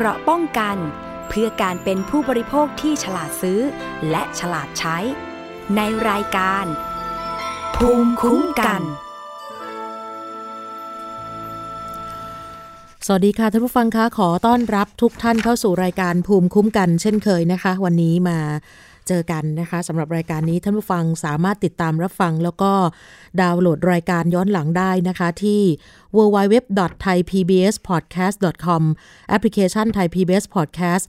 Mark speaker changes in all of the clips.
Speaker 1: เกราะป้องกัน เพื่อการเป็นผู้บริโภคที่ฉลาดซื้อ และฉลาดใช้ ในรายการ ภูมิคุ้มกัน
Speaker 2: สวัสดีค่ะท่านผู้ฟังคะขอต้อนรับทุกท่านเข้าสู่รายการภูมิคุ้มกัน เช่นเคยนะคะ วันนี้มา เจอกันนะคะสำหรับรายการนี้ท่านผู้ฟังสามารถติดตามรับฟัง แล้วก็ดาวน์โหลดรายการย้อนหลังได้นะคะที่ www.thaipbspodcast.com แอปพลิเคชัน Thai PBS Podcast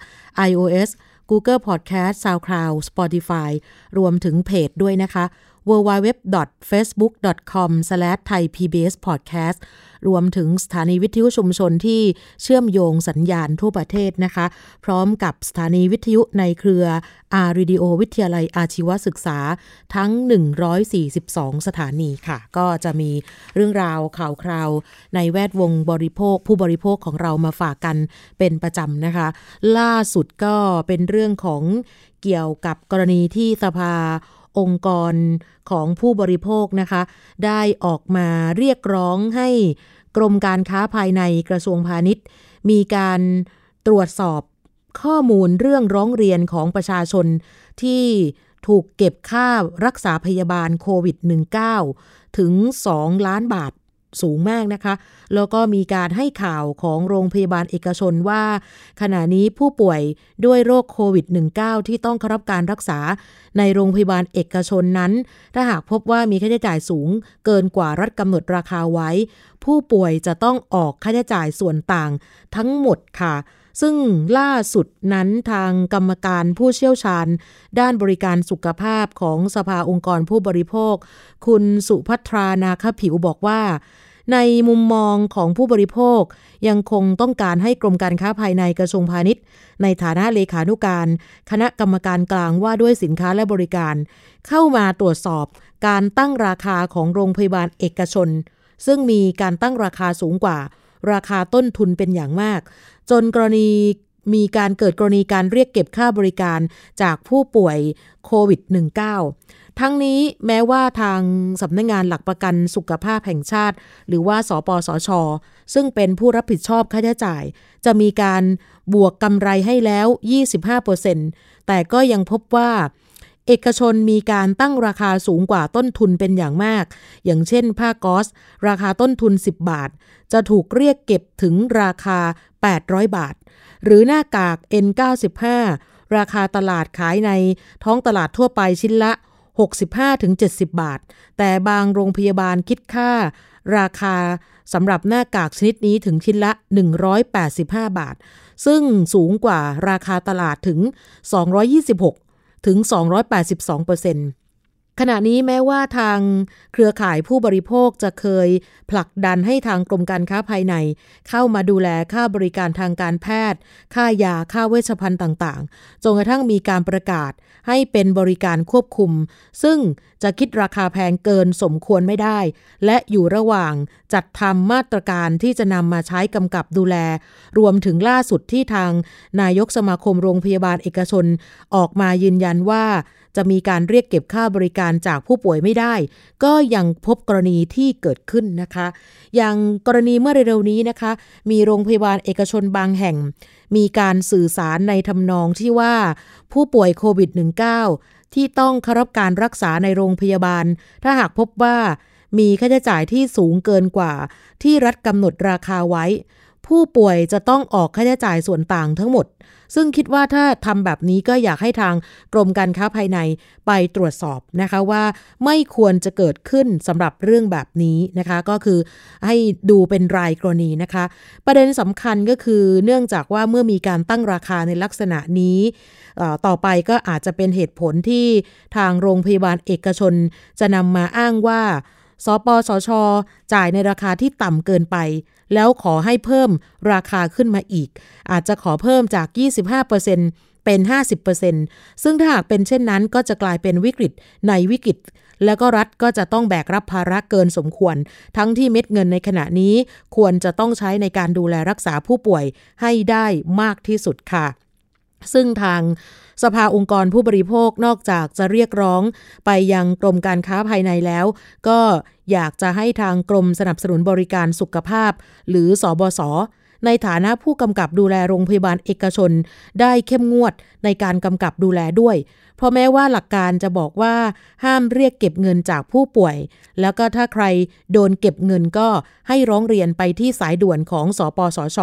Speaker 2: iOS Google Podcast SoundCloud Spotify รวมถึงเพจด้วยนะคะ www.facebook.com/thaipbspodcast รวมถึงสถานีวิทยุชุมชนที่เชื่อมโยงสัญญาณทั่วประเทศนะคะ พร้อมกับสถานีวิทยุในเครือ R-Radio วิทยาลัยอาชีวศึกษาทั้ง 142 สถานีค่ะ ก็จะมีเรื่องราวข่าวคราว ในแวดวงบริโภค ผู้บริโภคของเรามาฝากกันเป็นประจำนะคะ ล่าสุดก็เป็นเรื่องของเกี่ยวกับกรณีที่สภา องค์กรของผู้บริโภคนะคะ ได้ออกมาเรียกร้องให้กรมการค้าภายในกระทรวงพาณิชย์ มีการตรวจสอบข้อมูลเรื่องร้องเรียนของประชาชนที่ถูกเก็บค่ารักษาพยาบาลโควิด -19 ถึง 2 ล้านบาท สูงมากนะคะ แล้วก็มีการให้ข่าวของโรงพยาบาลเอกชนว่า ขณะนี้ผู้ป่วยด้วยโรคโควิด -19 ที่ต้องเข้ารับการรักษาในโรงพยาบาลเอกชนนั้น ถ้าหากพบว่ามีค่าใช้จ่ายสูง เกินกว่ารัฐกำหนดราคาไว้ ผู้ป่วยจะต้องออกค่าใช้จ่ายส่วนต่างทั้งหมดค่ะ ซึ่งล่าสุดนั้นทางกรรมการผู้เชี่ยวชาญ ด้านบริการสุขภาพของสภาองค์กรผู้บริโภค คุณสุพัทรานาคผิวบอกว่า ในมุมมองของผู้บริโภค ยังคงต้องการให้กรมการค้าภายในกระทรวงพาณิชย์ ในฐานะเลขานุการ คณะกรรมการกลางว่าด้วยสินค้าและบริการ เข้ามาตรวจสอบการตั้งราคาของโรงพยาบาลเอกชน ซึ่งมีการตั้งราคาสูงกว่าราคาต้นทุนเป็นอย่างมาก จนกรณีมีการเกิดกรณีการเรียกเก็บค่าบริการจากผู้ป่วยโควิด -19 ทั้งนี้แม้ว่าทางสำนักงงานหลักประกันสุขภาพแห่งชาติ หรือว่าสปสช ซึ่งเป็นผู้รับผิดชอบค่าใช้จ่าย จะมีการบวกกำไรให้แล้ว 25%แต่ก็ยังพบว่า เอกชนมีการตั้งราคาสูงกว่าต้นทุนเป็นอย่างมาก อย่างเช่นผ้าก๊อสราคาต้นทุน 10 บาท จะถูกเรียกเก็บถึงราคา 800 บาท หรือหน้ากาก N95 ราคาตลาดขายในท้องตลาดทั่วไปชิ้นละ 65-70 บาท แต่บางโรงพยาบาลคิดค่า ราคาสำหรับหน้ากากชนิดนี้ถึงชิ้นละ 185 บาท ซึ่งสูงกว่าราคาตลาดถึง 226 ถึง 282เปอร์เซ็นต์ ขณะนี้แม้ว่าทางเครือข่ายผู้บริโภคจะเคยผลักดันให้ทางกรมการค้าภายใน เข้ามาดูแลค่าบริการทางการแพทย์ ค่ายาค่าเวชภัณฑ์ต่างๆ จนกระทั่งมีการประกาศให้เป็นบริการควบคุม ซึ่งจะคิดราคาแพงเกินสมควรไม่ได้ และอยู่ระหว่างจัดทำมาตรการที่จะนำมาใช้กำกับดูแล รวมถึงล่าสุดที่ทางนายกสมาคมโรงพยาบาลเอกชน ออกมายืนยันว่า จะมีการเรียกเก็บค่าบริการจากผู้ป่วยไม่ได้ ก็ยังพบกรณีที่เกิดขึ้นนะคะ อย่างกรณีเมื่อเร็วๆนี้นะคะ มีโรงพยาบาลเอกชนบางแห่ง มีการสื่อสารในทำนองที่ว่าผู้ป่วยโควิด -19 ที่ต้องเข้ารับการรักษาในโรงพยาบาล ถ้าหากพบว่ามีค่าใช้จ่ายที่สูงเกินกว่า ที่รัฐกำหนดราคาไว้ ผู้ป่วยจะต้องออกค่าใช้จ่ายส่วนต่างทั้งหมด ซึ่งคิดว่าถ้าทำแบบนี้ก็อยากให้ทางกรมการค้าภายในไปตรวจสอบนะคะว่าไม่ควรจะเกิดขึ้นสำหรับเรื่องแบบนี้นะคะ ก็คือให้ดูเป็นรายกรณีนะคะ ประเด็นสำคัญก็คือเนื่องจากว่าเมื่อมีการตั้งราคาในลักษณะนี้ต่อไปก็อาจจะเป็นเหตุผลที่ทางโรงพยาบาลเอกชน จะนำมาอ้างว่าสปสช จ่ายในราคาที่ต่ำเกินไป แล้วขอให้เพิ่มราคาขึ้นมาอีก อาจจะขอเพิ่มจาก 25%เป็น 50%ซึ่งถ้าหากเป็นเช่นนั้นก็จะกลายเป็นวิกฤตในวิกฤต แล้วก็รัฐก็จะต้องแบกรับภาระเกินสมควร ทั้งที่เม็ดเงินในขณะนี้ควรจะต้องใช้ในการดูแลรักษาผู้ป่วยให้ได้มากที่สุดค่ะ ซึ่งทาง สภาองค์กรผู้บริโภคนอกจากจะเรียกร้อง ไปยังกรมการค้าภายในแล้ว ก็อยากจะให้ทางกรมสนับสนุนบริการสุขภาพ หรือสอบศในฐานะผู้กำกับดูแลโรงพยาบาลเอกชน ได้เข้มงวดในการกำกับดูแลด้วย เพราะแม้ว่าหลักการจะบอกว่าห้ามเรียกเก็บเงินจากผู้ป่วย แล้วก็ถ้าใครโดนเก็บเงินก็ให้ร้องเรียนไปที่สายด่วนของสอปสช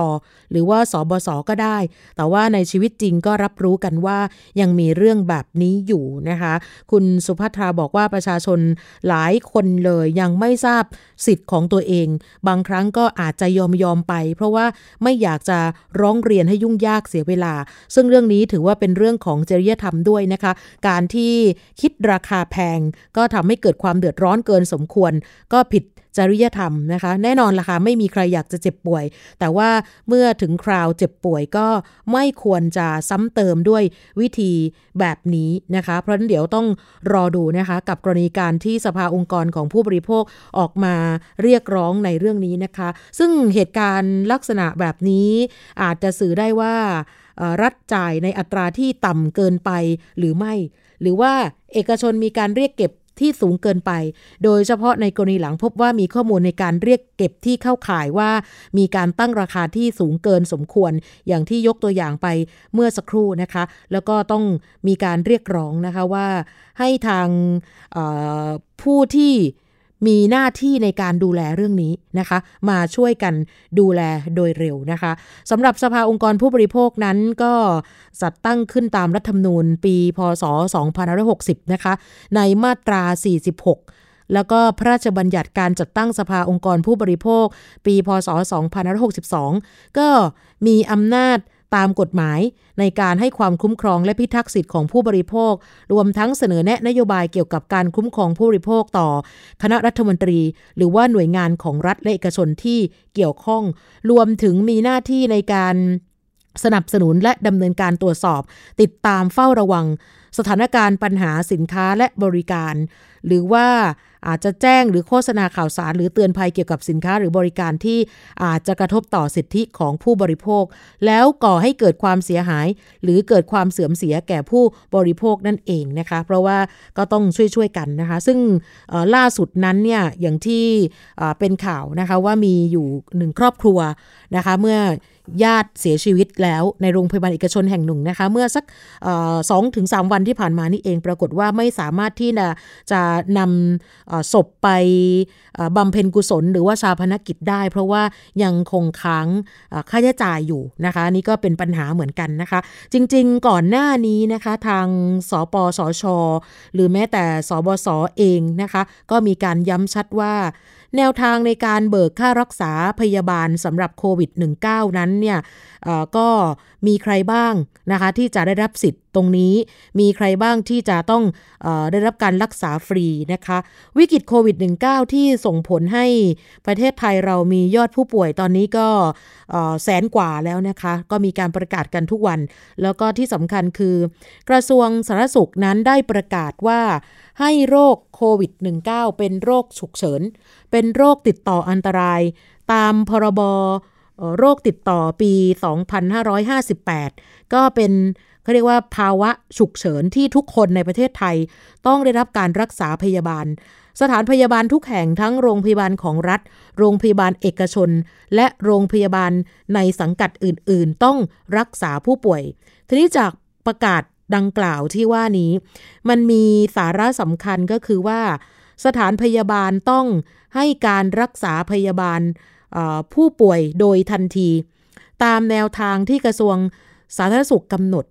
Speaker 2: หรือว่าสบศก็ได้ แต่ว่าในชีวิตจริงก็รับรู้กันว่ายังมีเรื่องแบบนี้อยู่นะคะ คุณสุภัทราบอกว่าประชาชนหลายคนเลยยังไม่ทราบสิทธิ์ของตัวเอง บางครั้งก็อาจจะยอมยอมไป เพราะว่าไม่อยากจะร้องเรียนให้ยุ่งยากเสียเวลา ซึ่งเรื่องนี้ถือว่าเป็นเรื่องของจริยธรรมด้วยนะคะการที่คิดราคาแพง ก็ทำให้เกิดความเดือดร้อนเกินสมควร ก็ผิดจริยธรรมนะคะ แน่นอนล่ะค่ะไม่มีใครอยากจะเจ็บป่วย แต่ว่าเมื่อถึงคราวเจ็บป่วยก็ไม่ควรจะซ้ำเติมด้วยวิธีแบบนี้นะคะ เพราะฉะนั้นเดี๋ยวต้องรอดูนะคะกับกรณีการที่สภาองค์กรของผู้บริโภคออกมาเรียกร้องในเรื่องนี้นะคะ ซึ่งเหตุการณ์ลักษณะแบบนี้อาจจะสื่อได้ว่า รัฐจ่ายในอัตราที่ต่ำเกินไปหรือไม่ หรือว่าเอกชนมีการเรียกเก็บที่สูงเกินไป โดยเฉพาะในกรณีหลังพบว่ามีข้อมูลในการเรียกเก็บที่เข้าข่ายว่า มีการตั้งราคาที่สูงเกินสมควร อย่างที่ยกตัวอย่างไปเมื่อสักครู่นะคะ แล้วก็ต้องมีการเรียกร้องนะคะว่าให้ทางผู้ที่ มีหน้าที่ในการดูแลเรื่องนี้นะคะ มาช่วยกันดูแลโดยเร็วนะคะสำหรับสภาองค์กรผู้บริโภคนั้นก็จัดตั้งขึ้นตามรัฐธรรมนูญปีพศ 2560 นะคะ ในมาตรา 46แล้วก็พระราชบัญญัติการจัดตั้งสภาองค์กรผู้บริโภค ปีพศ 2562 ก็มีอำนาจ ตามกฎหมายในการให้ความคุ้มครองและพิทักษ์สิทธิ์ของผู้บริโภค รวมทั้งเสนอแนะนโยบายเกี่ยวกับการคุ้มครองผู้บริโภคต่อ คณะรัฐมนตรี หรือว่าหน่วยงานของรัฐและเอกชนที่เกี่ยวข้อง รวมถึงมีหน้าที่ในการสนับสนุนและดำเนินการตรวจสอบ ติดตามเฝ้าระวัง สถานการณ์ปัญหาสินค้าและบริการ หรือว่า อาจจะแจ้งหรือโฆษณาข่าวสาร หรือเตือนภัยเกี่ยวกับสินค้าหรือบริการที่อาจจะกระทบต่อสิทธิของผู้บริโภค แล้วก่อให้เกิดความเสียหาย หรือเกิดความเสื่อมเสียแก่ผู้บริโภคนั่นเองนะคะ เพราะว่าก็ต้องช่วยๆกันนะคะ ซึ่งล่าสุดนั้นเนี่ยอย่างที่เป็นข่าวนะคะว่ามีอยู่หนึ่งครอบครัวนะคะเมื่อ ญาติเสียชีวิตแล้วในโรงพยาบาลเอกชนแห่งหนึ่งนะคะ เมื่อสักสองถึงสามวันที่ผ่านมานี่เองปรากฏว่าไม่สามารถที่จะจะนำศพไปบำเพ็ญกุศล หรือว่าชาพนกิจได้ เพราะว่ายังคงค้างค่าใช้จ่ายอยู่นะคะ นี่ก็เป็นปัญหาเหมือนกันนะคะ จริงๆก่อนหน้านี้นะคะทางสปสช หรือแม้แต่สบศเองนะคะ ก็มีการย้ำชัดว่า แนวทางในการเบิกค่ารักษาพยาบาลสำหรับโควิด -19 นั้นเนี่ยก็มีใครบ้างนะคะที่จะได้รับสิทธิ์ ตรงนี้มีใครบ้างที่จะต้องอได้รับการรักษาฟรีนะคะ วิกฤตโควิด -19 ที่ส่งผลให้ประเทศไทยเรามียอดผู้ป่วยตอนนี้ก็แสนกว่าแล้วนะคะ ก็มีการประกาศกันทุกวัน แล้วก็ที่สำคัญคือกระทรวงสาธารณสุขนั้นได้ประกาศว่าให้โรคโควิด -19 เป็นโรคฉุกเฉิน เป็นโรคติดต่ออันตราย ตามพรบโรคติดต่อปี 2558 ก็เป็น เขาเรียกว่าภาวะฉุกเฉินที่ทุกคนในประเทศไทย ต้องได้รับการรักษาพยาบาล สถานพยาบาลทุกแห่งทั้งโรงพยาบาลของรัฐ โรงพยาบาลเอกชน และโรงพยาบาลในสังกัดอื่น ๆ ต้องรักษาผู้ป่วย ทีนี้จากประกาศดังกล่าวที่ว่านี้ มันมีสาระสำคัญก็คือว่า สถานพยาบาลต้องให้การรักษาพยาบาลผู้ป่วยโดยทันที ตามแนวทางที่กระทรวงสาธารณสุขกำหนด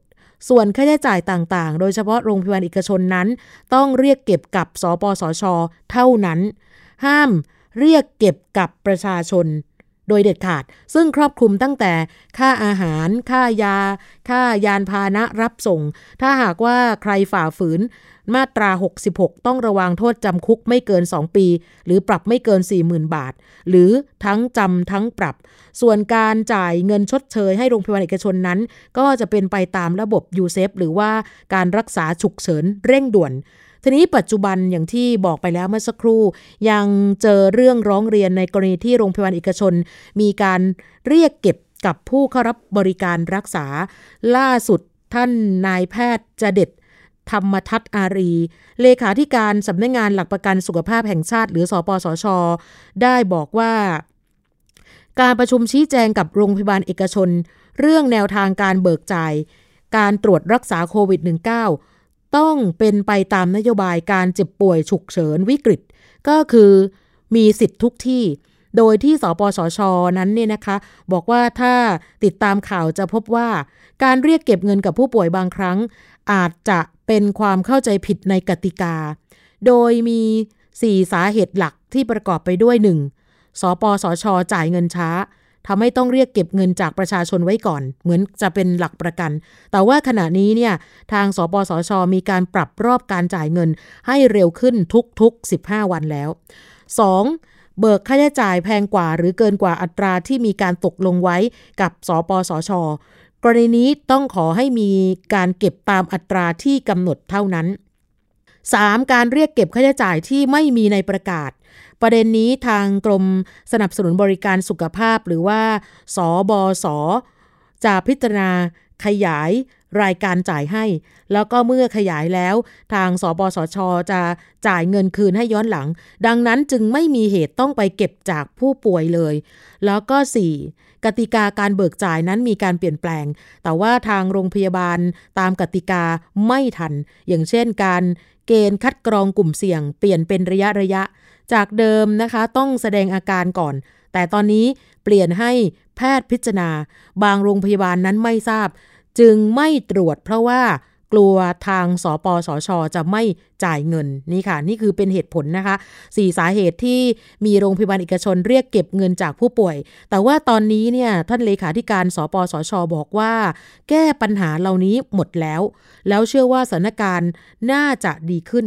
Speaker 2: ส่วนค่าใช้จ่ายต่างๆ โดยเฉพาะโรงพยาบาลเอกชนนั้น ต้องเรียกเก็บกับสปสช เท่านั้น ห้ามเรียกเก็บกับประชาชน โดยเด็ดขาด ซึ่งครอบคลุมตั้งแต่ค่าอาหาร ค่ายา ค่ายานพาหนะรับส่ง ถ้าหากว่าใครฝ่าฝืน มาตรา 66 ต้องระวังโทษจำคุกไม่เกิน 2 ปี หรือปรับไม่เกิน 40,000 บาท หรือทั้งจำทั้งปรับ ส่วนการจ่ายเงินชดเชยให้โรงพยาบาลเอกชนนั้น ก็จะเป็นไปตามระบบ UCEP หรือว่าการรักษาฉุกเฉินเร่งด่วนทีนี้ปัจจุบันอย่างที่บอกไปแล้วเมื่อสักครู่ ยังเจอเรื่องร้องเรียนในกรณีที่โรงพยาบาลเอกชน มีการเรียกเก็บกับผู้เข้ารับบริการรักษา ล่าสุดท่านนายแพทย์จะเด็ด ธรรมทัศอารี เลขาธิการสำนักงงานหลักประกันสุขภาพแห่งชาติ หรือสอปสชได้บอกว่า การประชุมชี้แจงกับโรงพยาบาลเอกชน เรื่องแนวทางการเบิกจ่าย การตรวจรักษาโควิด -19 ต้องเป็นไปตามนโยบายการเจ็บป่วยฉุกเฉินวิกฤต ก็คือมีสิทธิ์ทุกที่ โดยที่สปสชนั้นเนี่ยนะคะบอกว่าถ้าติดตามข่าวจะพบว่า การเรียกเก็บเงินกับผู้ป่วยบางครั้ง อาจจะเป็นความเข้าใจผิดในกติกา โดยมี 4 สาเหตุหลักที่ประกอบไปด้วย 1. สปสช จ่ายเงินช้าทำให้ต้องเรียกเก็บเงินจากประชาชนไว้ก่อน เหมือนจะเป็นหลักประกัน แต่ว่าขณะนี้เนี่ย ทางสปสช มีการปรับรอบการจ่ายเงินให้เร็วขึ้นทุกๆ 15 วันแล้ว 2. เบิกค่าใช้จ่ายแพงกว่าหรือเกินกว่าอัตราที่มีการตกลงไว้กับสปสช กรณีนี้ต้องขอให้มีการเก็บตามอัตราที่กำหนดเท่านั้น 3. การเรียกเก็บค่าใช้จ่ายที่ไม่มีในประกาศ ประเด็นนี้ทางกรมสนับสนุนบริการสุขภาพหรือว่า สบส จะพิจารณาขยาย รายการจ่ายให้ แล้วก็เมื่อขยายแล้วทางสปสช จะจ่ายเงินคืนให้ย้อนหลัง ดังนั้นจึงไม่มีเหตุต้องไปเก็บจากผู้ป่วยเลย แล้วก็ 4. กติกาการเบิกจ่ายนั้นมีการเปลี่ยนแปลง แต่ว่าทางโรงพยาบาลตามกติกาไม่ทัน อย่างเช่นการเกณฑ์คัดกรองกลุ่มเสี่ยง เปลี่ยนเป็นระยะระยะ จากเดิมนะคะต้องแสดงอาการก่อน แต่ตอนนี้เปลี่ยนให้แพทย์พิจารณา บางโรงพยาบาลนั้นไม่ทราบ จึงไม่ตรวจเพราะว่ากลัวทางสปสช จะไม่จ่ายเงินนี่ค่ะ นี่คือเป็นเหตุผลนะคะสี่สาเหตุที่มีโรงพยาบาลเอกชนเรียกเก็บเงินจากผู้ป่วย แต่ว่าตอนนี้เนี่ยท่านเลขาธิการสปสช บอกว่า แก้ปัญหาเหล่านี้หมดแล้ว แล้วเชื่อว่าสถานการณ์น่าจะดีขึ้น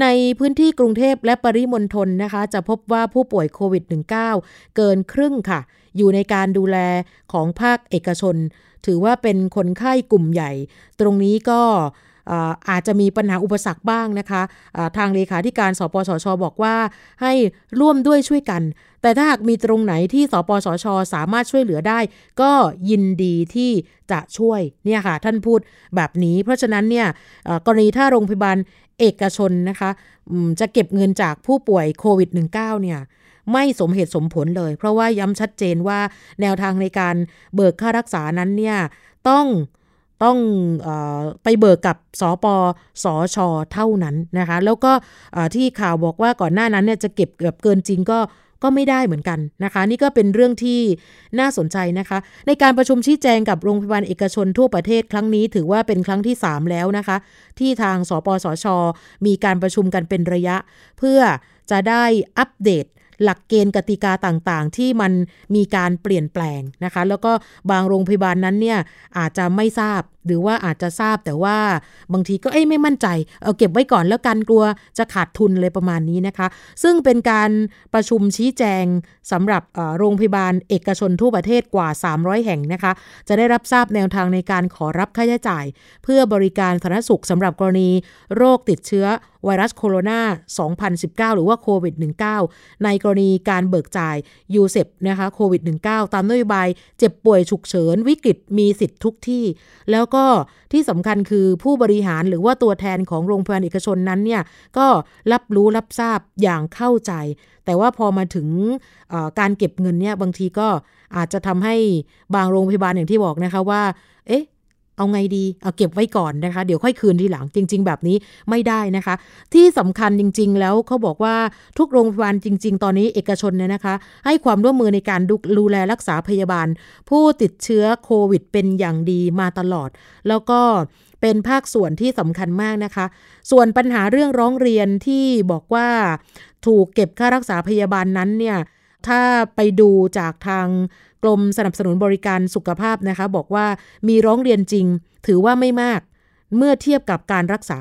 Speaker 2: ในพื้นที่กรุงเทพและปริมณฑลนะคะ จะพบว่าผู้ป่วยโควิด -19 เกินครึ่งค่ะ อยู่ในการดูแลของภาคเอกชน ถือว่าเป็นคนไข้กลุ่มใหญ่ ตรงนี้ก็อาจจะมีปัญหาอุปสรรคบ้างนะคะะทางเลขาธิการสปสชบอกว่าให้ร่วมด้วยช่วยกัน แต่ถ้าหากมีตรงไหนที่สปสช สามารถช่วยเหลือได้ ก็ยินดีที่จะช่วยเนี่ยค่ะท่านพูดแบบนี้ เพราะฉะนั้นเนี่ยกรณีถ้าโรงพยาบาลเอกชนนะคะจะเก็บเงินจากผู้ป่วยโควิด -19 เนี่ย ไม่สมเหตุสมผลเลย เพราะว่าย้ำชัดเจนว่าแนวทางในการเบิกค่ารักษานั้นเนี่ยต้องต้องอไปเบิกกับสปสอชอเท่านั้นนะคะ แล้วก็ที่ข่าวบอกว่าก่อนหน้านั้นเนี่ยจะเก็บเกือบเกินจริงก็ก็ไม่ได้เหมือนกันนะคะ นี่ก็เป็นเรื่องที่น่าสนใจนะคะ ในการประชุมชี้แจงกับโรงพยาบาลเอกชนทั่วประเทศครั้งนี้ถือว่าเป็นครั้งที่ 3 แล้วนะคะ ที่ทางสปสช มีการประชุมกันเป็นระยะ เพื่อจะได้อัปเดต หลักเกณฑ์กติกาต่างๆ ที่มันมีการเปลี่ยนแปลงนะคะ แล้วก็บางโรงพยาบาลนั้นเนี่ยอาจจะไม่ทราบ หรือว่าอาจจะทราบแต่ว่าบางทีก็เอ้ยไม่มั่นใจ เอาเก็บไว้ก่อนแล้วกันกลัวจะขาดทุนเลยประมาณนี้นะคะ ซึ่งเป็นการประชุมชี้แจงสำหรับโรงพยาบาลเอกชนทั่วประเทศกว่า 300 แห่งนะคะ จะได้รับทราบแนวทางในการขอรับค่าใช้จ่าย เพื่อบริการสาธารณสุขสำหรับกรณีโรคติดเชื้อไวรัสโคโรนา 2019 หรือว่าโควิด -19 ในกรณีการเบิกจ่ายยูเซปนะคะโควิด -19 ตามนโยบายเจ็บป่วยฉุกเฉินวิกฤตมีสิทธิ์ทุกที่ แล้วก็ที่สำคัญคือผู้บริหารหรือว่าตัวแทนของโรงพยาบาลเอกชนนั้นเนี่ยก็รับรู้รับทราบอย่างเข้าใจ แต่ว่าพอมาถึงการเก็บเงินเนี่ยบางทีก็อาจจะทำให้บางโรงพยาบาลอย่างที่บอกนะคะว่า เอ๊ะ เอาไงดี เอาเก็บไว้ก่อนนะคะ เดี๋ยวค่อยคืนทีหลังจริง ๆ แบบนี้ไม่ได้นะคะ ที่สำคัญจริง ๆ แล้วเขาบอกว่าทุกโรงพยาบาลจริง ๆ ตอนนี้เอกชนเนี่ยนะคะ ให้ความร่วมมือในการดูแลรักษาพยาบาล ผู้ติดเชื้อโควิดเป็นอย่างดีมาตลอด แล้วก็เป็นภาคส่วนที่สำคัญมากนะคะ ส่วนปัญหาเรื่องร้องเรียนที่บอกว่า ถูกเก็บค่ารักษาพยาบาลนั้นเนี่ย ถ้าไปดูจากทางกรมสนับสนุนบริการสุขภาพนะคะ บอกว่ามีร้องเรียนจริง ถือว่าไม่มาก เมื่อเทียบกับการรักษา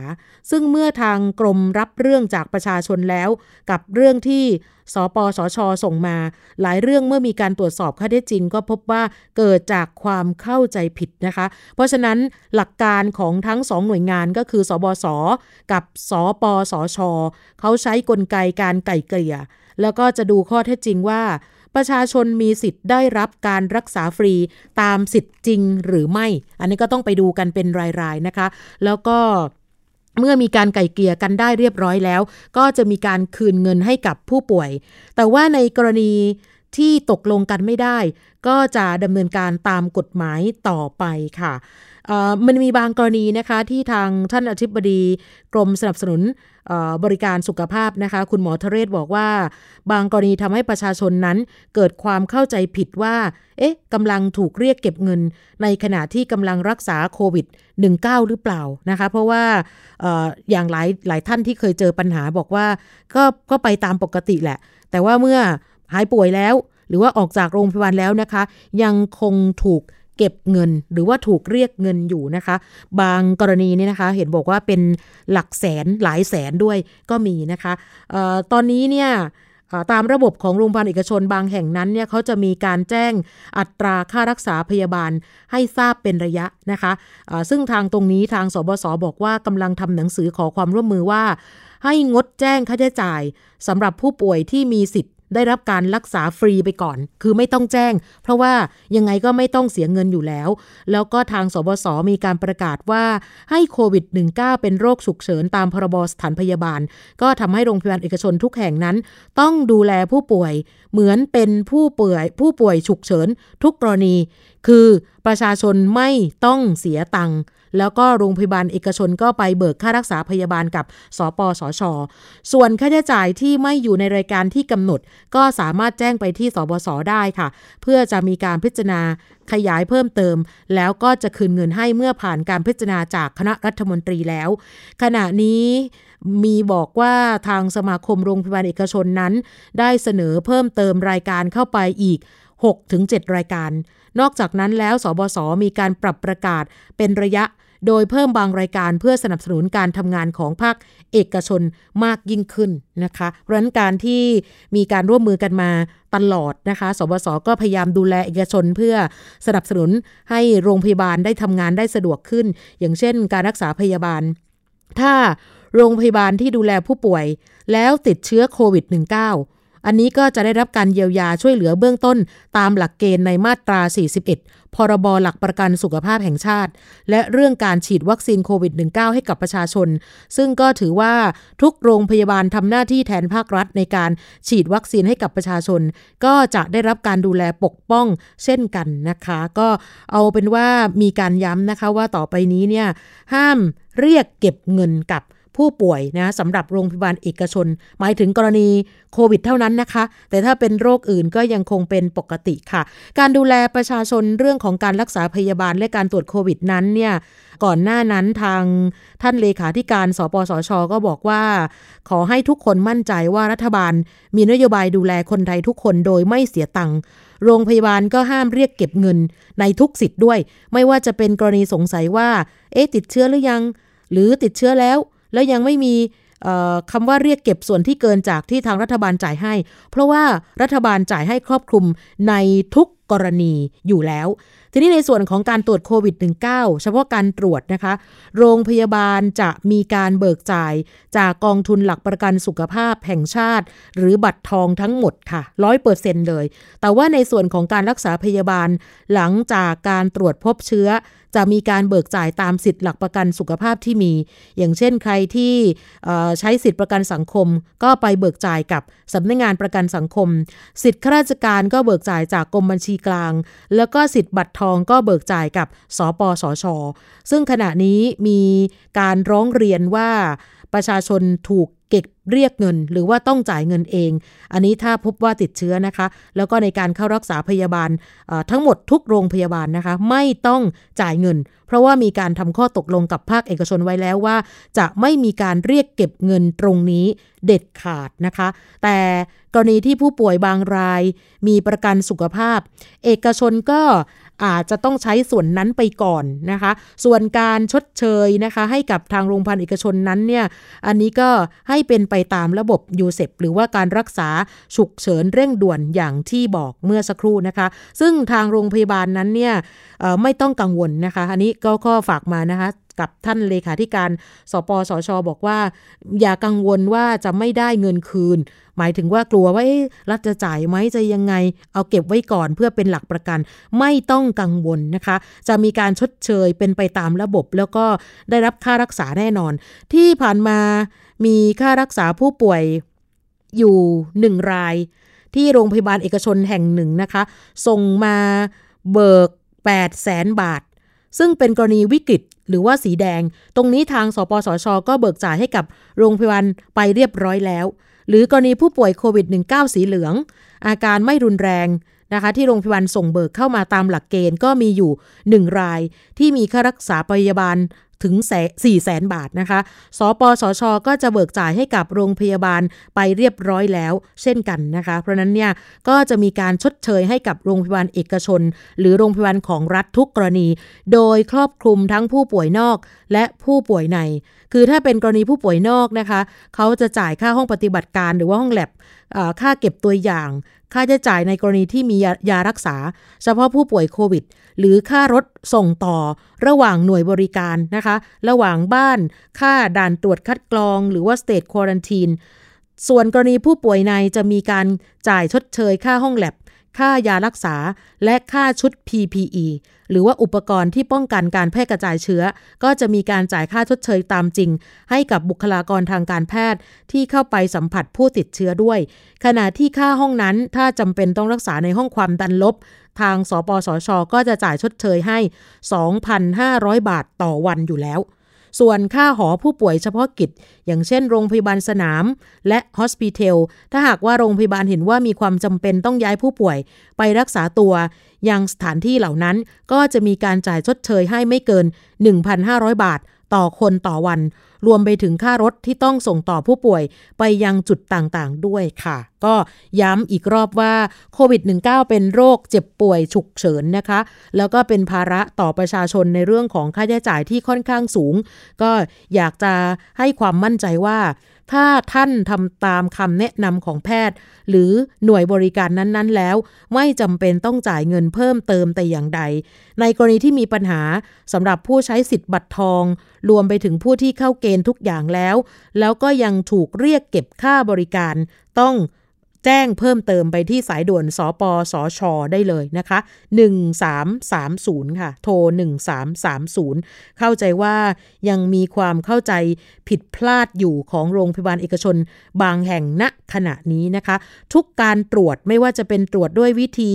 Speaker 2: ซึ่งเมื่อทางกรมรับเรื่องจากประชาชนแล้ว กับเรื่องที่สปสช ส่งมา หลายเรื่องเมื่อมีการตรวจสอบข้อเท็จจริง ก็พบว่าเกิดจากความเข้าใจผิดนะคะ เพราะฉะนั้นหลักการของทั้งสองหน่วยงานก็คือ สบส กับ สปสช เขาใช้กลไกการไก่เกลี่ย แล้วก็จะดูข้อเท็จจริงว่า ประชาชนมีสิทธิ์ได้รับการรักษาฟรีตามสิทธิ์จริงหรือไม่ อันนี้ก็ต้องไปดูกันเป็นรายๆนะคะ แล้วก็เมื่อมีการไก่เกลี่ยกันได้เรียบร้อยแล้ว ก็จะมีการคืนเงินให้กับผู้ป่วย แต่ว่าในกรณีที่ตกลงกันไม่ได้ ก็จะดำเนินการตามกฎหมายต่อไปค่ะ มันมีบางกรณีนะคะที่ทางท่านอธิบดีกรมสนับสนุนบริการสุขภาพนะคะ คุณหมอทเรศบอกว่า บางกรณีทำให้ประชาชนนั้นเกิดความเข้าใจผิดว่า เอ๊ะกำลังถูกเรียกเก็บเงิน ในขณะที่กำลังรักษาโควิด -19 หรือเปล่านะคะ เพราะว่าออย่างหลายหลายท่านที่เคยเจอปัญหาบอกว่าก็ก็ไปตามปกติแหละ แต่ว่าเมื่อหายป่วยแล้ว หรือว่าออกจากโรงพยาบาลแล้วนะคะ ยังคงถูก เก็บเงินหรือว่าถูกเรียกเงินอยู่นะคะ บางกรณีนี่นะคะ เห็นบอกว่าเป็นหลักแสนหลายแสนด้วยก็มีนะคะออตอนนี้เนี่ยตามระบบของโรงพยาบาลเอกชนบางแห่งนั้นเนี่ยเขาจะมีการแจ้งอัตราค่ารักษาพยาบาลให้ทราบเป็นระยะนะคะะซึ่งทางตรงนี้ทางสบศบอกว่ากำลังทำหนังสือขอความร่วมมือว่า ให้งดแจ้งค่าใช้จ่ายสำหรับผู้ป่วยที่มีสิทธิ ได้รับการรักษาฟรีไปก่อน คือไม่ต้องแจ้ง เพราะว่ายังไงก็ไม่ต้องเสียเงินอยู่แล้ว แล้วก็ทางสบศมีการประกาศว่าให้โควิด -19 เป็นโรคฉุกเฉินตามพรบสถานพยาบาล ก็ทำให้โรงพยาบาลเอกชนทุกแห่งนั้น ต้องดูแลผู้ป่วยเหมือนเป็นผู้ป่วยผู้ป่วยฉุกเฉินทุกกรณี คือประชาชนไม่ต้องเสียตังค์ แล้วก็โรงพยาบาลเอกชนก็ไปเบิกค่ารักษาพยาบาลกับ สปสช ส่วนค่าใช้จ่ายที่ไม่อยู่ในรายการที่กำหนด ก็สามารถแจ้งไปที่สบศได้ค่ะ เพื่อจะมีการพิจารณาขยายเพิ่มเติม แล้วก็จะคืนเงินให้เมื่อผ่านการพิจารณาจากคณะรัฐมนตรีแล้ว ขณะนี้มีบอกว่าทางสมาคมโรงพยาบาลเอกชนนั้น ได้เสนอเพิ่มเติมรายการเข้าไปอีก 6-7 รายการ นอกจากนั้นแล้วสบศมีการปรับประกาศเป็นระยะ โดยเพิ่มบางรายการเพื่อสนับสนุนการทำงานของภาคเอกชนมากยิ่งขึ้นนะคะเพราะนั้นการที่มีการร่วมมือกันมาตลอดนะคะ สบศก็พยายามดูแลเอกชนเพื่อสนับสนุนให้โรงพยาบาลได้ทำงานได้สะดวกขึ้น อย่างเช่น การรักษาพยาบาล ถ้าโรงพยาบาลที่ดูแลผู้ป่วย แล้วติดเชื้อโควิด -19 อันนี้ก็จะได้รับการเยียวยาช่วยเหลือเบื้องต้น ตามหลักเกณฑ์ในมาตรา 41 พรบหลักประกันสุขภาพแห่งชาติ และเรื่องการฉีดวัคซีนโควิด -19 ให้กับประชาชน ซึ่งก็ถือว่าทุกโรงพยาบาลทำหน้าที่แทนภาครัฐในการฉีดวัคซีนให้กับประชาชน ก็จะได้รับการดูแลปกป้องเช่นกันนะคะ ก็เอาเป็นว่ามีการย้ำนะคะว่าต่อไปนี้เนี่ยห้ามเรียกเก็บเงินกับ ผู้ป่วยนะสำหรับโรงพยาบาลเอกชน หมายถึงกรณีโควิดเท่านั้นนะคะ แต่ถ้าเป็นโรคอื่นก็ยังคงเป็นปกติค่ะ การดูแลประชาชนเรื่องของการรักษาพยาบาลและการตรวจโควิดนั้นเนี่ยก่อนหน้านั้นทางท่านเลขาธิการ สปสช ก็บอกว่า ขอให้ทุกคนมั่นใจว่ารัฐบาล มีนโยบายดูแลคนไทยทุกคนโดยไม่เสียตังค์โรงพยาบาลก็ห้ามเรียกเก็บเงินในทุกสิทธิ์ด้วย ไม่ว่าจะเป็นกรณีสงสัยว่า เอ๊ะติดเชื้อหรือยัง หรือติดเชื้อแล้ว แล้วยังไม่มีคำว่าเรียกเก็บส่วนที่เกินจากที่ทางรัฐบาลจ่ายให้ เพราะว่ารัฐบาลจ่ายให้ครอบคลุมในทุกกรณีอยู่แล้ว ทีนี้ในส่วนของการตรวจโควิด -19 เฉพาะการตรวจนะคะ โรงพยาบาลจะมีการเบิกจ่ายจากกองทุนหลักประกันสุขภาพแห่งชาติ หรือบัตรทองทั้งหมดค่ะร้อยเปอร์เซ็นต์เลย แต่ว่าในส่วนของการรักษาพยาบาลหลังจากการตรวจพบเชื้อ จะมีการเบิกจ่ายตามสิทธิ์หลักประกันสุขภาพที่มี อย่างเช่นใครที่ใช้สิทธิประกันสังคม ก็ไปเบิกจ่ายกับสำนักงงานประกันสังคม สิทธิข้าราชการก็เบิกจ่ายจากกรมบัญชีกลาง แล้วก็สิทธิ์บัตรทองก็เบิกจ่ายกับสปสช ซึ่งขณะนี้มีการร้องเรียนว่าประชาชนถูก เก็บเรียกเงิน หรือว่าต้องจ่ายเงินเอง อันนี้ถ้าพบว่าติดเชื้อนะคะ แล้วก็ในการเข้ารักษาพยาบาลทั้งหมดทุกโรงพยาบาลนะคะ ไม่ต้องจ่ายเงิน เพราะว่ามีการทำข้อตกลงกับภาคเอกชนไว้แล้วว่า จะไม่มีการเรียกเก็บเงินตรงนี้เด็ดขาดนะคะ แต่กรณีที่ผู้ป่วยบางรายมีประกันสุขภาพ เอกชนก็ อาจจะต้องใช้ส่วนนั้นไปก่อนนะคะ ส่วนการชดเชยนะคะ ให้กับทางโรงพยาบาลเอกชนนั้นเนี่ยอันนี้ก็ให้เป็นไปตามระบบยูเซปหรือว่าการรักษาฉุกเฉินเร่งด่วนอย่างที่บอกเมื่อสักครู่นะคะ ซึ่งทางโรงพยาบาลนั้นเนี่ยไม่ต้องกังวลนะคะ อันนี้ก็ข้อฝากมานะคะกับท่านเลขาธิการ สปสช บอกว่า อย่ากังวลว่าจะไม่ได้เงินคืน หมายถึงว่ากลัวว่ารัฐจะจ่ายไหมจะยังไง เอาเก็บไว้ก่อนเพื่อเป็นหลักประกัน ไม่ต้องกังวลนะคะ จะมีการชดเชยเป็นไปตามระบบ แล้วก็ได้รับค่ารักษาแน่นอน ที่ผ่านมามีค่ารักษาผู้ป่วยอยู่หนึ่งราย ที่โรงพยาบาลเอกชนแห่งหนึ่งนะคะ ส่งมาเบิก8แสนบาท ซึ่งเป็นกรณีวิกฤตหรือว่าสีแดง ตรงนี้ทางสปสช ก็เบิกจ่ายให้กับโรงพยาบาลไปเรียบร้อยแล้ว หรือกรณีผู้ป่วยโควิด -19 สีเหลือง อาการไม่รุนแรงนะคะที่โรงพยาบาลส่งเบิกเข้ามาตามหลักเกณฑ์ก็มีอยู่ 1 รายที่มีค่ารักษาพยาบาล ถึง4แสนบาทนะคะ สปสช ก็จะเบิกจ่ายให้กับโรงพยาบาลไปเรียบร้อยแล้วเช่นกันนะคะ เพราะนั้นเนี่ยก็จะมีการชดเชยให้กับโรงพยาบาลเอกชน หรือโรงพยาบาลของรัฐทุกกรณี โดยครอบคลุมทั้งผู้ป่วยนอกและผู้ป่วยใน คือถ้าเป็นกรณีผู้ป่วยนอกนะคะ เขาจะจ่ายค่าห้องปฏิบัติการหรือว่าห้องแลบค่าเก็บตัวอย่าง ค่าใช้จ่ายในกรณีที่มียารักษา เฉพาะผู้ป่วยโควิด หรือค่ารถส่งต่อระหว่างหน่วยบริการนะคะ ระหว่างบ้าน ค่าด่านตรวจคัดกรอง หรือว่า state quarantine ส่วนกรณีผู้ป่วยในจะมีการจ่ายชดเชยค่าห้องแลบ ค่ายารักษา และค่าชุด PPE หรือว่าอุปกรณ์ที่ป้องกันการแพร่กระจายเชื้อ ก็จะมีการจ่ายค่าชดเชยตามจริง ให้กับบุคลากรทางการแพทย์ที่เข้าไปสัมผัสผู้ติดเชื้อด้วย ขณะที่ค่าห้องนั้นถ้าจำเป็นต้องรักษาในห้องความดันลบ ทางสปสช ก็จะจ่ายชดเชยให้ 2,500 บาทต่อวันอยู่แล้ว ส่วนค่าหอผู้ป่วยเฉพาะกิจ อย่างเช่นโรงพยาบาลสนาม และฮอสพิทอลถ้าหากว่าโรงพยาบาลเห็นว่ามีความจำเป็นต้องย้ายผู้ป่วยไปรักษาตัวยังสถานที่เหล่านั้นก็จะมีการจ่ายชดเชยให้ไม่เกิน 1,500 บาท ต่อคนต่อวัน รวมไปถึงค่ารถที่ต้องส่งต่อผู้ป่วยไปยังจุดต่างๆ ด้วยค่ะ ก็ย้ำอีกรอบว่าโควิด -19 เป็นโรคเจ็บป่วยฉุกเฉินนะคะ แล้วก็เป็นภาระต่อประชาชนในเรื่องของค่าใช้จ่ายที่ค่อนข้างสูง ก็อยากจะให้ความมั่นใจว่า ถ้าท่านทำตามคำแนะนำของแพทย์ หรือหน่วยบริการนั้นๆ แล้ว ไม่จำเป็นต้องจ่ายเงินเพิ่มเติมแต่อย่างใด ในกรณีที่มีปัญหาสำหรับผู้ใช้สิทธิ์บัตรทอง รวมไปถึงผู้ที่เข้าเกณฑ์ทุกอย่างแล้ว แล้วก็ยังถูกเรียกเก็บค่าบริการต้อง แจ้งเพิ่มเติมไปที่สายด่วนสปสช ได้เลยนะคะ 1330 ค่ะ โทร 1330 เข้าใจว่ายังมีความเข้าใจผิดพลาดอยู่ของโรงพยาบาลเอกชน บางแห่งณขณะนี้นะคะ ทุกการตรวจไม่ว่าจะเป็นตรวจด้วยวิธี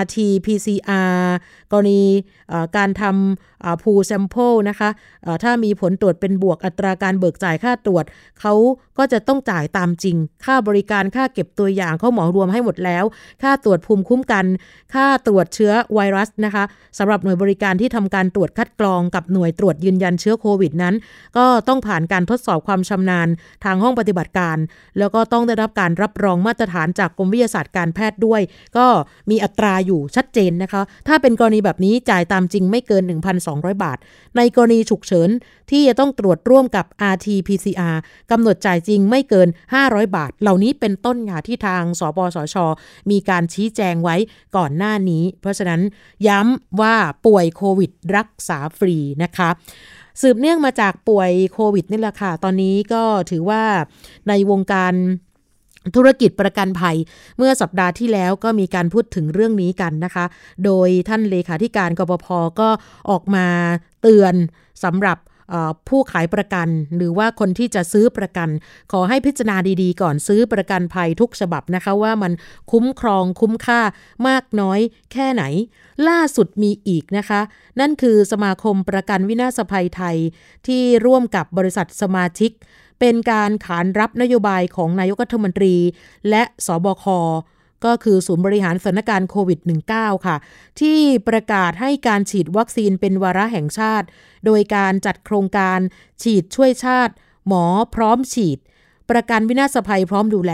Speaker 2: RT PCR กรณีการทำ pooled sample นะคะถ้ามีผลตรวจเป็นบวกอัตราการเบิกจ่ายค่าตรวจ เขาก็จะต้องจ่ายตามจริง ค่าบริการค่าเก็บตัวอย่างเขาหมอรวมให้หมดแล้ว ค่าตรวจภูมิคุ้มกัน ค่าตรวจเชื้อไวรัสนะคะสำหรับหน่วยบริการที่ทำการตรวจคัดกรองกับหน่วยตรวจยืนยันเชื้อโควิดนั้น ก็ต้องผ่านการทดสอบความชำนาญทางห้องปฏิบัติการ แล้วก็ต้องได้รับการรับรองมาตรฐานจากกรมวิทยาศาสตร์การแพทย์ด้วย ก็มีอัตราอยู่ชัดเจนนะคะ ถ้าเป็นกรณีแบบนี้จ่ายตามจริงไม่เกิน 1,200 บาท ในกรณีฉุกเฉินที่จะต้องตรวจร่วมกับ RT-PCR กำหนดจ่ายจริงไม่เกิน 500 บาท เหล่านี้เป็นต้นงาที่ทางสปสช มีการชี้แจงไว้ก่อนหน้านี้ เพราะฉะนั้นย้ำว่าป่วยโควิดรักษาฟรีนะคะสืบเนื่องมาจากป่วยโควิดนี่แหละค่ะ ตอนนี้ก็ถือว่าในวงการธุรกิจประกันภัย เมื่อสัปดาห์ที่แล้วก็มีการพูดถึงเรื่องนี้กันนะคะ โดยท่านเลขาธิการกปพก็ออกมาเตือนสำหรับ ผู้ขายประกัน หรือว่าคนที่จะซื้อประกัน ขอให้พิจารณาดีๆ ก่อนซื้อประกันภัยทุกฉบับนะคะว่ามันคุ้มครองคุ้มค่ามากน้อยแค่ไหน ล่าสุดมีอีกนะคะ นั่นคือสมาคมประกันวินาศภัยไทย ที่ร่วมกับบริษัทสมาชิก เป็นการขานรับนโยบายของนายกรัฐมนตรี และสบค ก็คือศูนย์บริหารสถานการณ์โควิด -19 ค่ะ ที่ประกาศให้การฉีดวัคซีนเป็นวาระแห่งชาติ โดยการจัดโครงการฉีดช่วยชาติ หมอพร้อมฉีด ประกันวินาศภัยพร้อมดูแล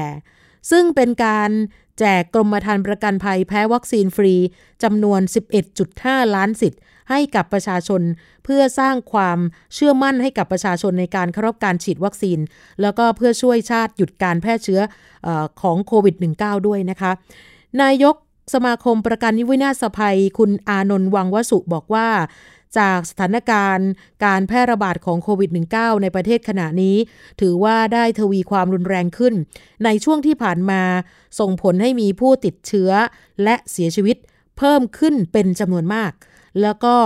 Speaker 2: ซึ่งเป็นการแจกกรมธรรม์ประกันภัยแพ้วัคซีนฟรีจำนวน 11.5 ล้านสิทธิ์ ให้กับประชาชน เพื่อสร้างความเชื่อมั่นให้กับประชาชนในการเคารพการฉีดวัคซีน แล้วก็เพื่อช่วยชาติหยุดการแพร่เชื้ออของโควิด -19 ด้วยนะคะ นายกสมาคมประกันนิวินาศภัย คุณอานนท์วังวสุบอกว่าจากสถานการณ์การแพร่ระบาดของโควิด -19 ในประเทศขณะนี้ ถือว่าได้ทวีความรุนแรงขึ้น ในช่วงที่ผ่านมาส่งผลให้มีผู้ติดเชื้อและเสียชีวิตเพิ่มขึ้นเป็นจำนวนมาก แล้วก็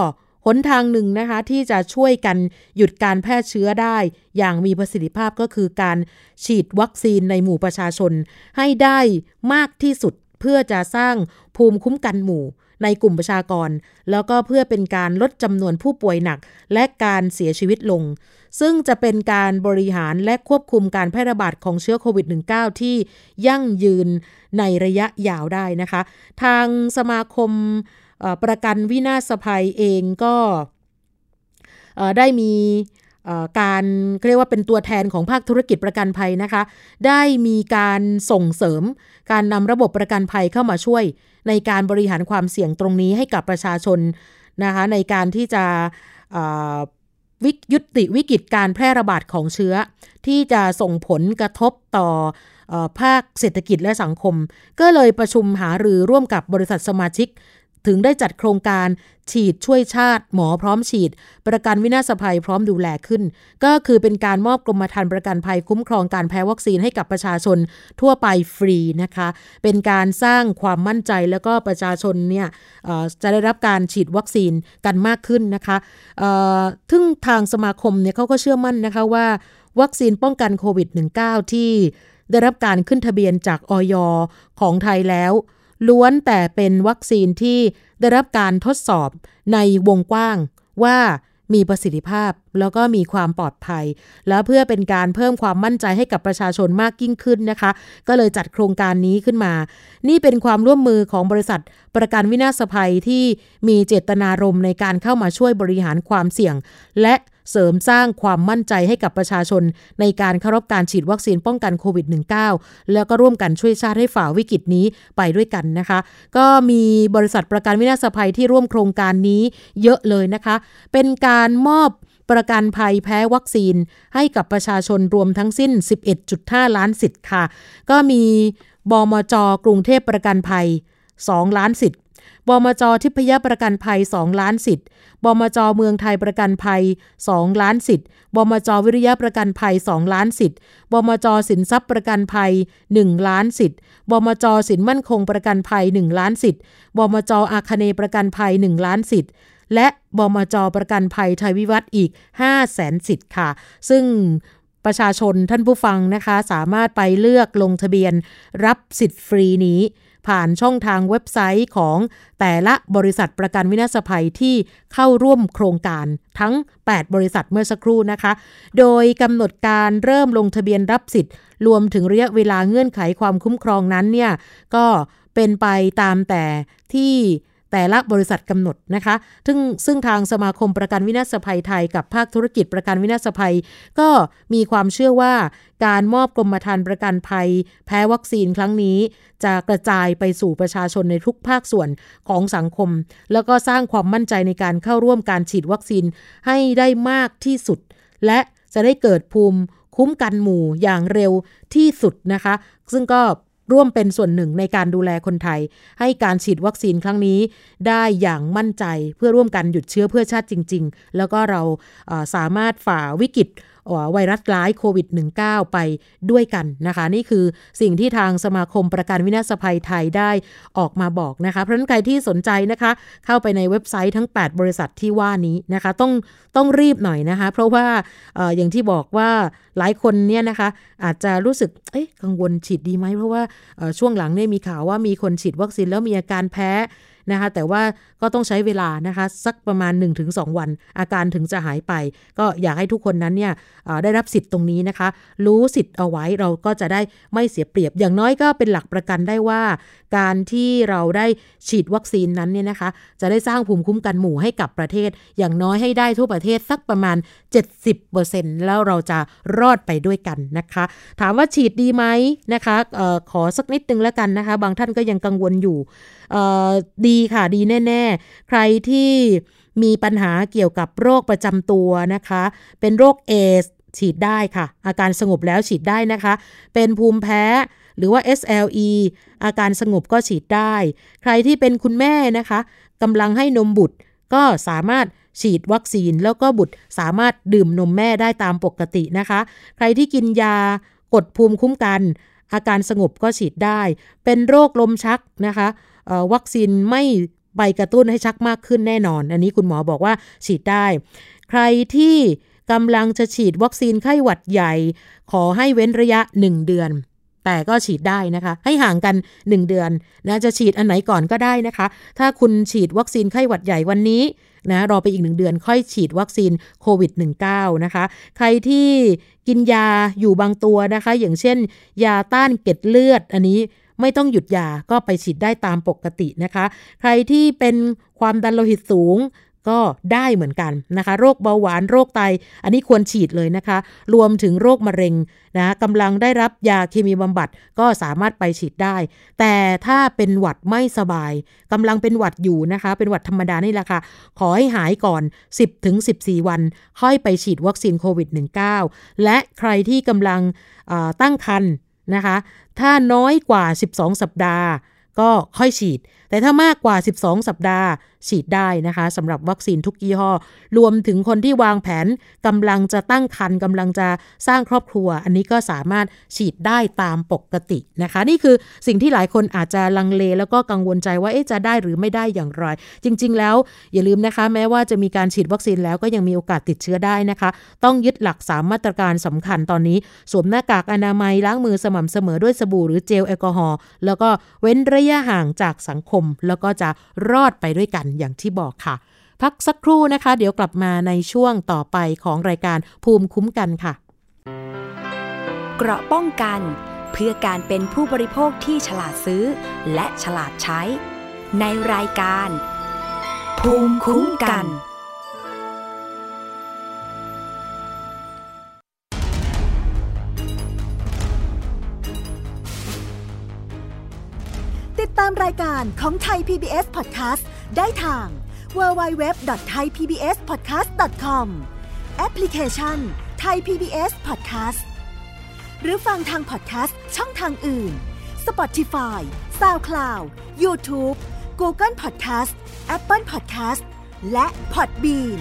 Speaker 2: หนทางหนึ่งนะคะที่จะช่วยกันหยุดการแพร่เชื้อได้ อย่างมีประสิทธิภาพก็คือการฉีดวัคซีนในหมู่ประชาชน ให้ได้มากที่สุดเพื่อจะสร้างภูมิคุ้มกันหมู่ในกลุ่มประชากร แล้วก็เพื่อเป็นการลดจำนวนผู้ป่วยหนัก และการเสียชีวิตลง ซึ่งจะเป็นการบริหารและควบคุมการแพร่ระบาดของเชื้อโควิด -19 ที่ยั่งยืนในระยะยาวได้นะคะ ทางสมาคม ประกันวินาศภัยเองก็ได้มีการเรียกว่าเป็นตัวแทนของภาคธุรกิจประกันภัยนะคะ ได้มีการส่งเสริมการนำระบบประกันภัยเข้ามาช่วย ในการบริหารความเสี่ยงตรงนี้ให้กับประชาชนนะคะในการที่จะวิยุติวิกฤตการแพร่ระบาดของเชื้อ ที่จะส่งผลกระทบต่อภาคเศรษฐกิจและสังคม ก็เลยประชุมหารือร่วมกับบริษัทสมาชิก ถึงได้จัดโครงการฉีดช่วยชาติ หมอพร้อมฉีด ประกันวินาศภัยพร้อมดูแลขึ้น ก็คือเป็นการมอบกรมธรรม์ประกันภัยคุ้มครองการแพ้วัคซีนให้กับประชาชนทั่วไปฟรีนะคะ เป็นการสร้างความมั่นใจแล้วก็ประชาชนเนี่ยจะได้รับการฉีดวัคซีนกันมากขึ้นนะคะทึ่งทางสมาคมเนี่ยเขาก็เชื่อมั่นนะคะว่าวัคซีนป้องกันโควิด -19 ที่ได้รับการขึ้นทะเบียนจากออยของไทยแล้ว ล้วนแต่เป็นวัคซีนที่ได้รับการทดสอบในวงกว้างว่ามีประสิทธิภาพแล้วก็มีความปลอดภัย แล้วเพื่อเป็นการเพิ่มความมั่นใจให้กับประชาชนมากยิ่งขึ้นนะคะ ก็เลยจัดโครงการนี้ขึ้นมา นี่เป็นความร่วมมือของบริษัทประกันวินาศภัยที่มีเจตนารมณ์ในการเข้ามาช่วยบริหารความเสี่ยง และ เสริมสร้างความมั่นใจให้กับประชาชน ในการเข้ารับการฉีดวัคซีนป้องกันโควิด -19 แล้วก็ร่วมกันช่วยชาติให้ฝ่าวิกฤตนี้ไปด้วยกันนะคะ ก็มีบริษัทประกันวินาศภัยที่ร่วมโครงการนี้เยอะเลยนะคะ เป็นการมอบประกันภัยแพ้วัคซีนให้กับประชาชนรวมทั้งสิ้น 11.5 ล้านสิทธิ์ค่ะ ก็มีบมจกรุงเทพประกันภัย 2 ล้านสิทธิ์ บมจทิพยประกันภัย 2 ล้านสิทธิ์บมจเมืองไทยประกันภัย 2 ล้านสิทธิ์บมจวิริยะประกันภัย 2 ล้านสิทธิ์บมจสินทรัพย์ประกันภัย 1 ล้านสิทธิ์บมจสินมั่นคงประกันภัย 1 ล้านสิทธิ์บมจอาคเนประกันภัย 1 ล้านสิทธิ์และบมจประกันภัยไทยวิวัฒน์อีก 5 0 0แสนสิทธิ์ค่ะ ซึ่งประชาชนท่านผู้ฟังนะคะ สามารถไปเลือกลงทะเบียนรับสิทธิ์ฟรีนี้ ผ่านช่องทางเว็บไซต์ของแต่ละบริษัทประกันวินาศภัยที่เข้าร่วมโครงการทั้ง 8 บริษัทเมื่อสักครู่นะคะ โดยกำหนดการเริ่มลงทะเบียนรับสิทธิ์ รวมถึงระยะเวลาเงื่อนไขความคุ้มครองนั้นเนี่ยก็เป็นไปตามแต่ที่ แต่ละบริษัทกำหนดนะคะ ซึ่งซึ่งทางสมาคมประกันวินาศภัยไทยกับภาคธุรกิจประกันวินาศภัย ก็มีความเชื่อว่าการมอบกรมธรรม์ประกันภัย แพ้วัคซีนครั้งนี้ จะกระจายไปสู่ประชาชนในทุกภาคส่วนของสังคม แล้วก็สร้างความมั่นใจในการเข้าร่วมการฉีดวัคซีนให้ได้มากที่สุด และจะได้เกิดภูมิคุ้มกันหมู่อย่างเร็วที่สุดนะคะ ซึ่งก็ ร่วมเป็นส่วนหนึ่งในการดูแลคนไทย ให้การฉีดวัคซีนครั้งนี้ได้อย่างมั่นใจเพื่อร่วมกันหยุดเชื้อเพื่อชาติจริง ๆ แล้วก็เราสามารถฝ่าวิกฤต ไวรัสร้ายโควิด -19 ไปด้วยกันนะคะ นี่คือสิ่งที่ทางสมาคมประกันวินาศภัยไทยได้ออกมาบอกนะคะ เพราะนั้นใครที่สนใจนะคะ เข้าไปในเว็บไซต์ทั้ง 8 บริษัทที่ว่านี้นะคะ ต้องต้องรีบหน่อยนะคะ เพราะว่าออย่างที่บอกว่าหลายคนเนี่ยนะคะ อาจจะรู้สึกเอ๊ะกังวลฉีดดีไหมเพราะว่าช่วงหลังเนี่ยมีข่าวว่ามีคนฉีดวัคซีนแล้วมีอาการแพ้ นะคะแต่ว่าก็ต้องใช้เวลานะคะสักประมาณ 1-2 วัน อาการถึงจะหายไป ก็อยากให้ทุกคนนั้นเนี่ยได้รับสิทธิ์ตรงนี้นะคะ รู้สิทธิ์เอาไว้เราก็จะได้ไม่เสียเปรียบ อย่างน้อยก็เป็นหลักประกันได้ว่า การที่เราได้ฉีดวัคซีนนั้นเนี่ยนะคะจะได้สร้างภูมิคุ้มกันหมู่ให้กับประเทศ อย่างน้อยให้ได้ทั่วประเทศสักประมาณ 70%แล้วเราจะรอดไปด้วยกันนะคะ ถามว่าฉีดดีไหมนะคะออขอสักนิดนึงแล้วกันนะคะ บางท่านก็ยังกังวลอยู่ ดีค่ะดีแน่ ๆ ใครที่มีปัญหาเกี่ยวกับโรคประจำตัวนะคะ เป็นโรคเอสฉีดได้ค่ะ อาการสงบแล้วฉีดได้นะคะ เป็นภูมิแพ้หรือว่า SLE อาการสงบก็ฉีดได้ ใครที่เป็นคุณแม่นะคะกำลังให้นมบุตรก็สามารถฉีดวัคซีนแล้วก็บุตรสามารถดื่มนมแม่ได้ตามปกตินะคะ ใครที่กินยากดภูมิคุ้มกัน อาการสงบก็ฉีดได้ เป็นโรคลมชักนะคะ วัคซีนไม่ไปกระตุ้นให้ชักมากขึ้นแน่นอน อันนี้คุณหมอบอกว่าฉีดได้ ใครที่กำลังจะฉีดวัคซีนไข้หวัดใหญ่ ขอให้เว้นระยะ 1 เดือน แต่ก็ฉีดได้นะคะ ให้ห่างกัน 1 เดือนนะจะฉีดอันไหนก่อนก็ได้นะคะ ถ้าคุณฉีดวัคซีนไข้หวัดใหญ่วันนี้นะรอไปอีกหนึ่งเดือนค่อยฉีดวัคซีนโควิด -19 นะคะ ใครที่กินยาอยู่บางตัวนะคะ อย่างเช่น ยาต้านเกล็ดเลือดอันนี้ ไม่ต้องหยุดยาก็ไปฉีดได้ตามปกตินะคะ ใครที่เป็นความดันโลหิตสูงก็ได้เหมือนกันนะคะ โรคเบาหวานโรคไต อันนี้ควรฉีดเลยนะคะ รวมถึงโรคมะเร็งนะกำลังได้รับยาเคมีบำบัดก็สามารถไปฉีดได้ แต่ถ้าเป็นหวัดไม่สบายกำลังเป็นหวัดอยู่นะคะ เป็นหวัดธรรมดานี่แหละค่ะ ขอให้หายก่อน 10ถึง14 วัน ค่อยไปฉีดวัคซีนโควิด -19 และใครที่กำลังตั้งครรภ์ นะคะ ถ้าน้อยกว่า 12 สัปดาห์ ก็ค่อยฉีด แต่ถ้ามากกว่า 12 สัปดาห์ ฉีดได้นะคะสำหรับวัคซีนทุกยี่ห้อ รวมถึงคนที่วางแผนกำลังจะตั้งครรภ์กำลังจะสร้างครอบครัว อันนี้ก็สามารถฉีดได้ตามปกตินะคะ นี่คือสิ่งที่หลายคนอาจจะลังเลแล้วก็กังวลใจว่าจะได้หรือไม่ได้อย่างไร จริง ๆ แล้วอย่าลืมนะคะ แม้ว่าจะมีการฉีดวัคซีนแล้วก็ยังมีโอกาสติดเชื้อได้นะคะ ต้องยึดหลัก 3 มาตรการสำคัญตอนนี้ สวมหน้ากากอนามัยล้างมือสม่ำเสมอด้วยสบู่หรือเจลแอลกอฮอล์แล้วก็เว้นระยะห่างจากสังคม แล้วก็จะรอดไปด้วยกันอย่างที่บอกค่ะ พักสักครู่นะคะ เดี๋ยวกลับมาในช่วงต่อไปของรายการภูมิคุ้มกันค่ะ
Speaker 1: เกราะป้องกัน เพื่อการเป็นผู้บริโภคที่ฉลาดซื้อ และฉลาดใช้ ในรายการ ภูมิคุ้มกัน
Speaker 3: ติดตามรายการของไทย PBS Podcast ได้ทาง www.thaipbspodcast.com แอปพลิเคชัน Thai PBS Podcast หรือฟังทางพอดแคสต์ช่องทางอื่น Spotify SoundCloud YouTube Google Podcast Apple Podcast และ Podbean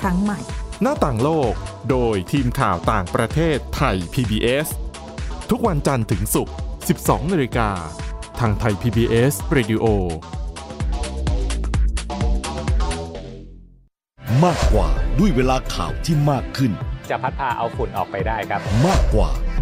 Speaker 4: ครั้งใหม่
Speaker 5: หน้าต่างโลก โดยทีมข่าวต่างประเทศไทย PBS ทุกวันจันทร์ถึงศุกร์ 12นาฬิกา ทางไทย PBS Radio
Speaker 6: มากกว่าด้วยเวลาข่าวที่มากขึ้น
Speaker 7: จะพัดพาเอาฝุ่นออกไปได้ครับ
Speaker 6: มากกว่า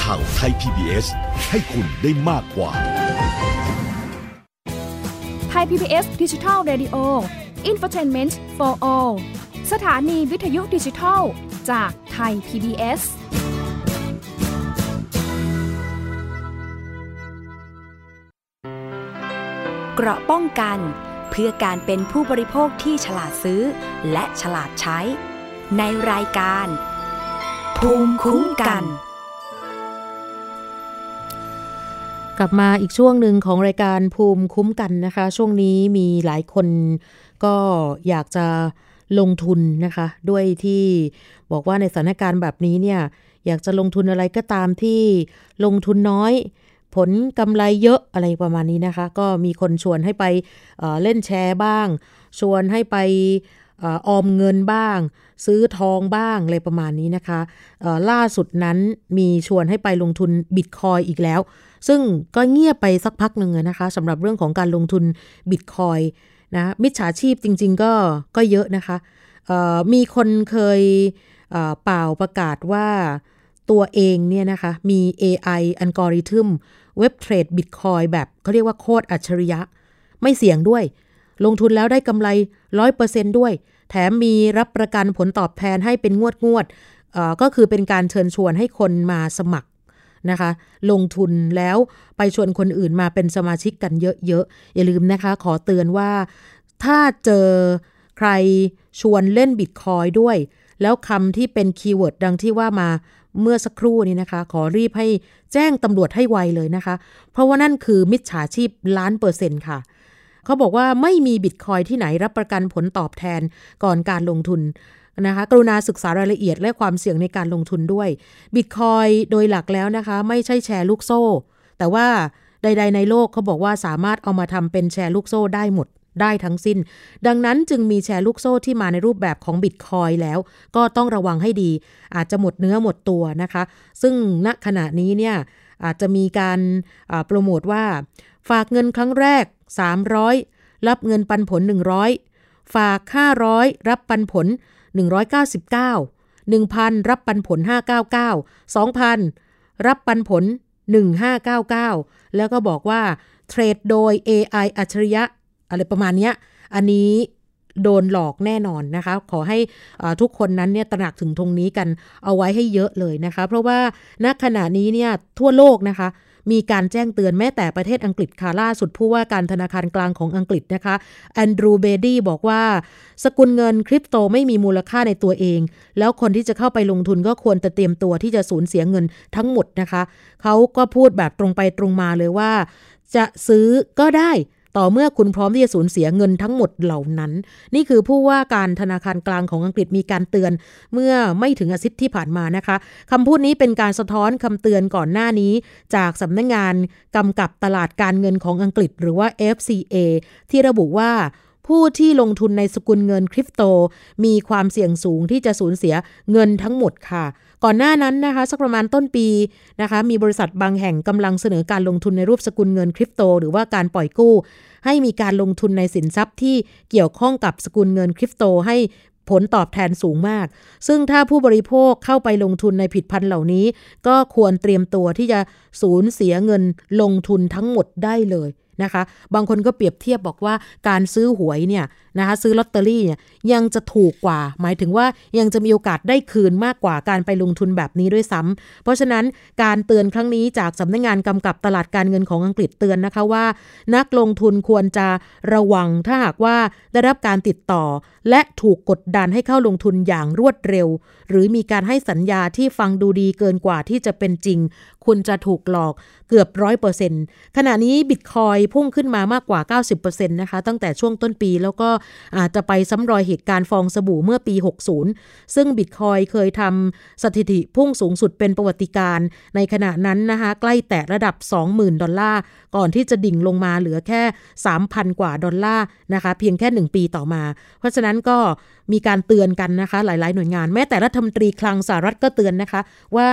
Speaker 6: ข่าวไทย PBS ให้คุณได้มากกว่า
Speaker 8: ไทย PBS ดิจิทัล Radio Infotainment for All สถานีวิทยุดิจิทัล จากไทย PBS
Speaker 1: เกราะป้องกัน เพื่อการเป็นผู้บริโภคที่ฉลาดซื้อ และฉลาดใช้ ในรายการ ภูมิคุ้มกัน
Speaker 2: กลับมาอีกช่วงหนึ่งของรายการภูมิคุ้มกันนะคะ ช่วงนี้มีหลายคนก็อยากจะลงทุนนะคะ ด้วยที่บอกว่าในสถานการณ์แบบนี้เนี่ย อยากจะลงทุนอะไรก็ตามที่ลงทุนน้อย ผลกำไรเยอะอะไรประมาณนี้นะคะ ก็มีคนชวนให้ไปเเล่นแชร์บ้าง ชวนให้ไปออมเงินบ้าง ซื้อทองบ้างอะไรประมาณนี้นะคะล่าสุดนั้นมีชวนให้ไปลงทุนบิตคอยอีกแล้ว ซึ่งก็เงียบไปสักพักหนึ่งนะคะสำหรับเรื่องของการลงทุนบิตคอยนะมิจฉาชีพจริง ๆ ก็ก็เยอะนะคะมีคนเคยเป่าประกาศว่าตัวเองเนี่ยนะคะมี AI อัลกอริทึมเว็บเทรดบิตคอยแบบเขาเรียกว่าโคตรอัจฉริยะ ไม่เสี่ยงด้วย ลงทุนแล้วได้กำไร 100%ด้วย แถมมีรับประกันผลตอบแทนให้เป็นงวดงวดก็คือเป็นการเชิญชวนให้คนมาสมัคร นะคะ ลงทุนแล้วไปชวนคนอื่นมาเป็นสมาชิกกันเยอะๆ อย่าลืมนะคะ ขอเตือนว่าถ้าเจอใครชวนเล่นบิตคอยน์ด้วย แล้วคำที่เป็น keyword ดังที่ว่ามาเมื่อสักครู่นี้นะคะ ขอรีบให้แจ้งตำรวจให้ไวเลยนะคะ เพราะว่านั่นคือมิจฉาชีพล้านเปอร์เซ็นต์ค่ะเขาบอกว่าไม่มีบิตคอยที่ไหนรับประกันผลตอบแทนก่อนการลงทุน นะคะกรุณาศึกษารายละเอียดและความเสี่ยงในการลงทุนด้วยบิตคอยโดยหลักแล้วนะคะ ไม่ใช่แชร์ลูกโซ่ แต่ว่าใด ๆ ในโลกเขาบอกว่าสามารถเอามาทำเป็นแชร์ลูกโซ่ได้หมดได้ทั้งสิ้น ดังนั้นจึงมีแชร์ลูกโซ่ที่มาในรูปแบบของบิตคอยแล้ว ก็ต้องระวังให้ดี อาจจะหมดเนื้อหมดตัวนะคะ ซึ่งณขณะนี้เนี่ยอาจจะมีการโปรโมทว่า ฝากเงินครั้งแรก 300 รับเงินปันผล 100 ฝาก 500 รับปันผล 199 1,000 รับปันผล 599 2,000 รับปันผล 1599 แล้วก็บอกว่าเทรดโดย AI อัจฉริยะ อะไรประมาณนี้อันนี้โดนหลอกแน่นอนนะคะ ขอให้ทุกคนนั้นเนี่ยตระหนักถึงตรงนี้กันเอาไว้ให้เยอะเลยนะคะ เพราะว่าณขณะนี้เนี่ยทั่วโลกนะคะ มีการแจ้งเตือนแม้แต่ประเทศอังกฤษค่ะล่าสุดผู้ว่าการธนาคารกลางของอังกฤษนะคะแอนดรูว์ เบลีย์บอกว่า สกุลเงินคริปโตไม่มีมูลค่าในตัวเอง แล้วคนที่จะเข้าไปลงทุนก็ควรจะเตรียมตัวที่จะสูญเสียเงินทั้งหมดนะคะ เขาก็พูดแบบตรงไปตรงมาเลยว่า จะซื้อก็ได้ ต่อเมื่อคุณพร้อมที่จะสูญเสียเงินทั้งหมดเหล่านั้น นี่คือผู้ว่าการธนาคารกลางของอังกฤษมีการเตือนเมื่อไม่ถึงอาทิตย์ที่ผ่านมานะคะคำพูดนี้เป็นการสะท้อนคำเตือนก่อนหน้านี้ จากสำนักงงานกำกับตลาดการเงินของอังกฤษ หรือว่า FCA ที่ระบุว่าผู้ที่ลงทุนในสกุลเงินคริปโต มีความเสี่ยงสูงที่จะสูญเสียเงินทั้งหมดค่ะ ก่อนหน้านั้นนะคะสักประมาณต้นปีนะคะมีบริษัทบางแห่งกำลังเสนอการลงทุนในรูปสกุลเงินคริปโต หรือว่าการปล่อยกู้ ให้มีการลงทุนในสินทรัพย์ที่เกี่ยวข้องกับสกุลเงินคริปโตให้ผลตอบแทนสูงมาก ซึ่งถ้าผู้บริโภคเข้าไปลงทุนในผิดพันธ์เหล่านี้ ก็ควรเตรียมตัวที่จะสูญเสียเงินลงทุนทั้งหมดได้เลยนะคะ บางคนก็เปรียบเทียบบอกว่าการซื้อหวยเนี่ยนะคะซื้อลอตเตอรี่เนี่ยยังจะถูกกว่า หมายถึงว่ายังจะมีโอกาสได้คืนมากกว่าการไปลงทุนแบบนี้ด้วยซ้ำเพราะฉะนั้นการเตือนครั้งนี้จากสำนักงงานกำกับตลาดการเงินของอังกฤษเตือนนะคะว่า นักลงทุนควรจะระวังถ้าหากว่าได้รับการติดต่อ และถูกกดดันให้เข้าลงทุนอย่างรวดเร็ว หรือมีการให้สัญญาที่ฟังดูดีเกินกว่าที่จะเป็นจริง คุณจะถูกหลอกเกือบร้อยเปอร์เซ็นต์ขณะนี้บิตคอยพุ่งขึ้นมามากกว่า 90%นะคะตั้งแต่ช่วงต้นปีแล้วก็อาจจะไปซ้ำรอยเหตุการณ์ฟองสบู่เมื่อปี 60 ซึ่งบิตคอยเคยทำสถิติพุ่งสูงสุดเป็นประวัติการ ในขณะนั้นนะคะใกล้แตะระดับ 20,000 ดอลลาร์ ก่อนที่จะดิ่งลงมาเหลือแค่ 3,000 กว่าดอลลาร์นะคะเพียงแค่ 1 ปีต่อมา เพราะฉะนั้นก็มีการเตือนกันนะคะหลาย ๆ หน่วยงาน แม้แต่รัฐมนตรีคลังสหรัฐก็เตือนนะคะว่า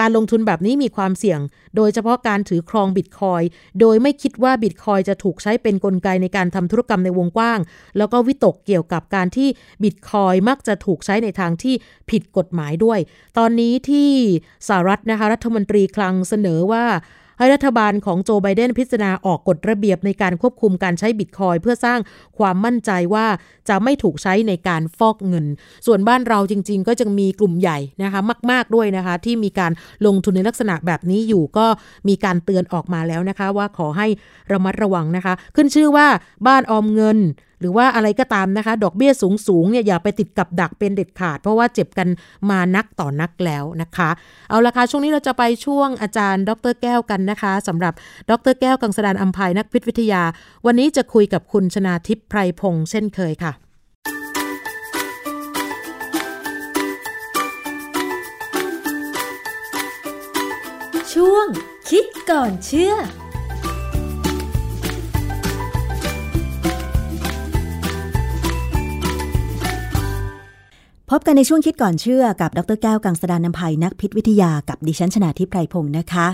Speaker 2: การลงทุนแบบนี้มีความเสี่ยง โดยเฉพาะการถือครองบิตคอยโดยไม่คิดว่าบิตคอยจะถูกใช้เป็นนกลไกในการทำธุรกรรมในวงกว้าง แล้วก็วิตกเกี่ยวกับการที่บิตคอยมักจะถูกใช้ในทางที่ผิดกฎหมายด้วย ตอนนี้ที่สหรัฐนะคะรัฐมนตรีคลังเสนอว่า ให้รัฐบาลของโจไบเดนพิจารณาออกกฎระเบียบในการควบคุมการใช้บิตคอยเพื่อสร้างความมั่นใจว่าจะไม่ถูกใช้ในการฟอกเงิน ส่วนบ้านเราจริง ๆ ก็จะมีกลุ่มใหญ่นะคะมาก ๆด้วยนะคะ ที่มีการลงทุนในลักษณะแบบนี้อยู่ก็มีการเตือนออกมาแล้วนะคะ ว่าขอให้ระมัดระวังนะคะ ขึ้นชื่อว่าบ้านออมเงิน หรือว่าอะไรก็ตามนะคะ ดอกเบี้ยสูงสูงเนี่ยอย่าไปติดกับดักเป็นเด็ดขาด เพราะว่าเจ็บกันมานักต่อนักแล้วนะคะ เอาละค่ะช่วงนี้เราจะไปช่วงอาจารย์ ดรแก้วกันนะคะสำหรับดรแก้วกังสดานอัมภัยนักพิษวิทยา วันนี้จะคุยกับคุณชนาทิพย์ไพรพงษ์เช่นเคยค่ะ
Speaker 1: ช่วงคิดก่อนเชื่อ
Speaker 3: พบกันในช่วงคิดก่อนเชื่อกับดรแก้วกังสดานนภัยนักพิษวิทยากับดิฉันชนาทิพไพรพงศ์นะคะ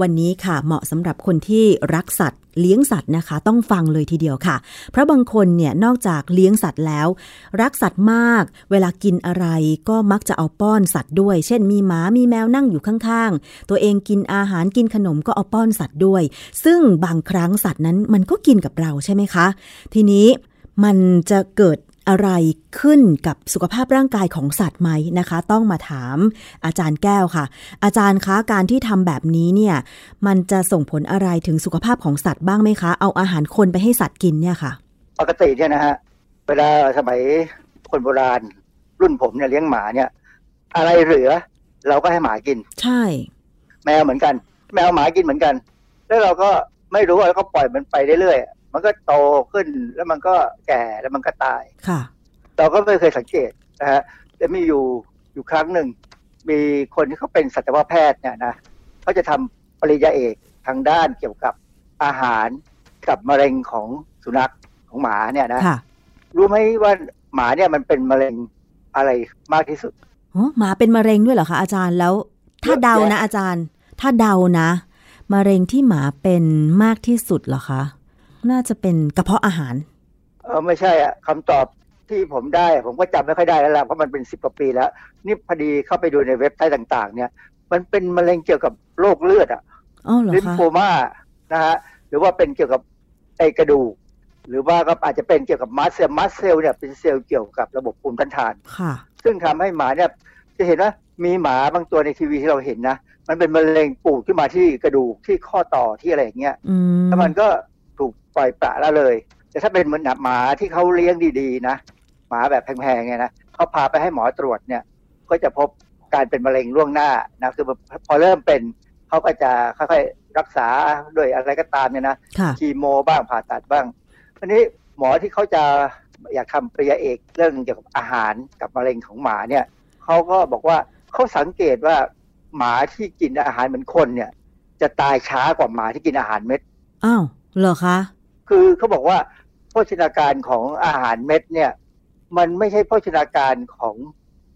Speaker 3: วันนี้ค่ะเหมาะสำหรับคนที่รักสัตว์ เลี้ยงสัตว์นะคะ ต้องฟังเลยทีเดียวค่ะ เพราะบางคนเนี่ยนอกจากเลี้ยงสัตว์แล้ว รักสัตว์มาก เวลากินอะไรก็มักจะเอาป้อนสัตว์ด้วย เช่น มีหมามีแมวนั่งอยู่ข้างๆ ตัวเองกินอาหารกินขนมก็เอาป้อนสัตว์ด้วย ซึ่งบางครั้งสัตว์นั้นมันก็กินกับเราใช่ไหมคะ ทีนี้มันจะเกิด อะไรขึ้นกับสุขภาพร่างกายของสัตว์ไหมนะคะ ต้องมาถามอาจารย์แก้วค่ะ อาจารย์คะการที่ทำแบบนี้เนี่ยมันจะส่งผลอะไรถึงสุขภาพของสัตว์บ้างไหมคะ เอาอาหารคนไปให้สัตว์กินเนี่ยค่ะ
Speaker 9: ปกติเนี่ยนะฮะเวลาสมัยคนโบราณ รุ่นผมเนี่ยเลี้ยงหมาเนี่ย อะไรเหลือ เราก็ให้หมากิน
Speaker 3: ใช่
Speaker 9: แมวเหมือนกัน แมวหมากินเหมือนกัน แล้วเราก็ไม่รู้แล้วก็ปล่อยมันไปเรื่อยๆ มันก็โตขึ้นแล้วมันก็แก่แล้วมันก็ตาย
Speaker 3: ค่ะ
Speaker 9: เราก็ไม่เคยสังเกตนะฮะแต่มีอยู่อยู่ครั้งหนึ่ง มีคนที่เขาเป็นสัตวแพทย์เนี่ยนะเขาจะทำปริญญาเอกทางด้านเกี่ยวกับอาหารกับมะเร็งของสุนัขของหมาเนี่ยนะ
Speaker 3: ค่ะ
Speaker 9: รู้ไหมว่าหมาเนี่ยมันเป็นมะเร็งอะไรมากที่สุด
Speaker 3: โอ้หมาเป็นมะเร็งด้วยเหรอคะอาจารย์แล้ว ถ้าเดานะอาจารย์ ถ้าเดานะ มะเร็งที่หมาเป็นมากที่สุดเหรอคะ น่าจะเป็นกระเพาะอาหาร
Speaker 9: เออไม่ใช่อะคำตอบที่ผมได้ ผมก็จำไม่ค่อยได้แล้วล่ะเพราะมันเป็นสิบกว่าปีแล้ว นี่พอดีเข้าไปดูในเว็บไซต์ต่าง ๆ เนี่ย มันเป็นมะเร็งเกี่ยวกับโรคเลือดอะ
Speaker 3: อ๋อเหรอคะ
Speaker 9: lymphoma นะฮะหรือว่าเป็นเกี่ยวกับไขกระดูกหรือว่าก็อาจจะเป็นเกี่ยวกับ mast cell mast cell เนี่ยเป็นเซลล์เกี่ยวกับระบบภูมิต้านทาน
Speaker 3: ค่ะ
Speaker 9: ซึ่งทำให้หมาเนี่ยจะเห็นว่ามีหมาบางตัวในทีวีที่เราเห็นนะ มันเป็นมะเร็งปูดขึ้นมาที่กระดูกที่ข้อต่อที่อะไรอย่างเงี้ย
Speaker 3: อืม
Speaker 9: แล้วมันก็ถูก ปล่อยปละละเลย แต่ถ้าเป็นเหมือนหมาที่เขาเลี้ยงดีๆนะหมาแบบแพงๆเนี่ยนะเขาพาไปให้หมอตรวจเนี่ย ก็จะพบการเป็นมะเร็งล่วงหน้านะคือพอเริ่มเป็นเขาก็จะค่อยๆรักษาด้วยอะไรก็ตามเนี่ยนะ
Speaker 3: ค่ะ
Speaker 9: คีโมบ้างผ่าตัดบ้างทีนี้หมอที่เขาจะอยากทำปริญญาเอกเรื่องเกี่ยวกับอาหารกับมะเร็งของหมาเนี่ยเขาก็บอกว่าเขาสังเกตว่าหมาที่กินอาหารเหมือนคนเนี่ย จะตายช้ากว่าหมาที่กินอาหารเม็ด
Speaker 3: อ้าวเหรอคะ
Speaker 9: คือเขาบอกว่าโภชนาการของอาหารเม็ดเนี่ย มันไม่ใช่โภชนาการของ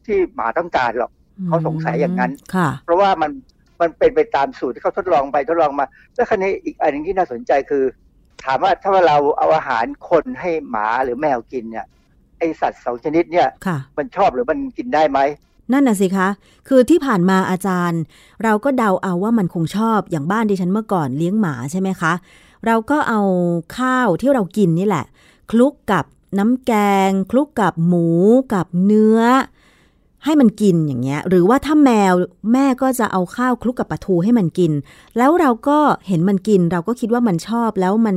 Speaker 9: ที่หมาต้องการหรอกเขาสงสัยอย่างนั้น
Speaker 3: ค่ะ
Speaker 9: เพราะว่ามันมันเป็นไปตามสูตรที่เขาทดลองไปทดลองมา แล้วคันนี้อีกอันหนึงที่น่าสนใจคือ ถามว่าถ้าว่าเราเอาอาหารคนให้หมาหรือแมวกินเนี่ย ไอสัตว์สองชนิดเนี่ย
Speaker 3: ค่ะ
Speaker 9: มันชอบหรือมันกินได้ไหม
Speaker 3: นั่นน่ะสิคะ คือที่ผ่านมาอาจารย์ เราก็เดาเอาว่ามันคงชอบอย่างบ้านดิฉันเมื่อก่อนเลี้ยงหมาใช่ไหมคะ เราก็เอาข้าวที่เรากินนี่แหละ คลุกกับน้ำแกง คลุกกับหมูกับเนื้อ ให้มันกินอย่างเงี้ย หรือว่าถ้าแมวแม่ก็จะเอาข้าวคลุกกับปลาทูให้มันกิน แล้วเราก็เห็นมันกิน เราก็คิดว่ามันชอบแล้วมัน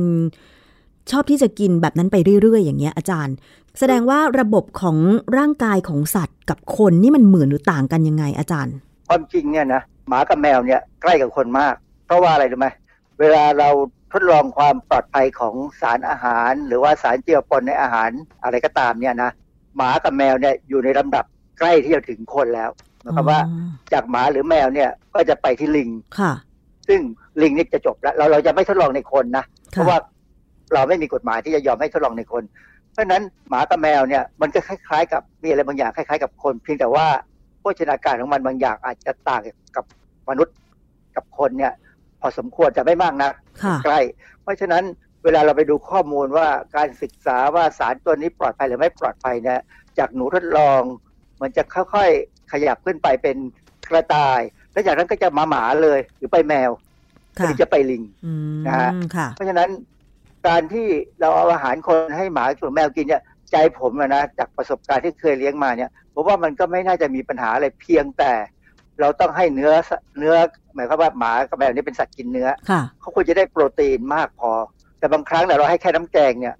Speaker 3: ชอบที่จะกินแบบนั้นไปเรื่อย ๆ อย่างเงี้ยอาจารย์ แสดงว่าระบบของร่างกายของสัตว์กับคนนี่มันเหมือนหรือต่างกันยังไงอาจารย์
Speaker 9: ความจริงเนี่ยนะหมากับแมวเนี่ยใกล้กับคนมาก เพราะว่าอะไรรู้ไหมเวลาเรา ทดลองความปลอดภัยของสารอาหาร หรือว่าสารเจือปนในอาหารอะไรก็ตามเนี่ยนะหมากับแมวเนี่ยอยู่ในลำดับใกล้ที่จะถึงคนแล้วหมายความว่าจากหมาหรือแมวเนี่ยก็จะไปที่ลิง
Speaker 3: ค่ะ
Speaker 9: ซึ่งลิงนี่จะจบแล้วเราเราจะไม่ทดลองในคนนะเพราะว่าเราไม่มีกฎหมายที่จะยอมให้ทดลองในคน เพราะฉะนั้นหมากับแมวเนี่ยมันก็คล้าย ๆ กับมีอะไรบางอย่างคล้าย ๆ กับคน เพียงแต่ว่าโภชนาการของมันบางอย่างอาจจะต่างกับมนุษย์กับคนเนี่ย พอสมควรจะไม่มากนัก
Speaker 3: ค่ะ
Speaker 9: ใกล้ เพราะฉะนั้นเวลาเราไปดูข้อมูลว่าการศึกษาว่าสารตัวนี้ปลอดภัยหรือไม่ปลอดภัยเนี่ยจากหนูทดลอง มันจะค่อยๆขยับขึ้นไปเป็นกระต่าย แล้วจากนั้นก็จะมาหมาเลยหรือไปแมว
Speaker 3: ค่ะ
Speaker 9: หรือจะไปลิง
Speaker 3: อืม
Speaker 9: นะฮะ
Speaker 3: ค่ะ
Speaker 9: เพราะฉะนั้นการที่เราเอาอาหารคนให้หมาหรือแมวกินเนี่ยใจผมอะนะจากประสบการณ์ที่เคยเลี้ยงมาเนี่ยผมว่ามันก็ไม่น่าจะมีปัญหาอะไรเพียงแต่ เราต้องให้เนื้อสเนื้อหมายความว่าหมากับแมวนี่เป็นสัตว์กินเนื้อ
Speaker 3: ค่ะ
Speaker 9: เขาควรจะได้โปรตีนมากพอ แต่บางครั้งเนี่ยเราให้แค่น้ำแกงเนี่ย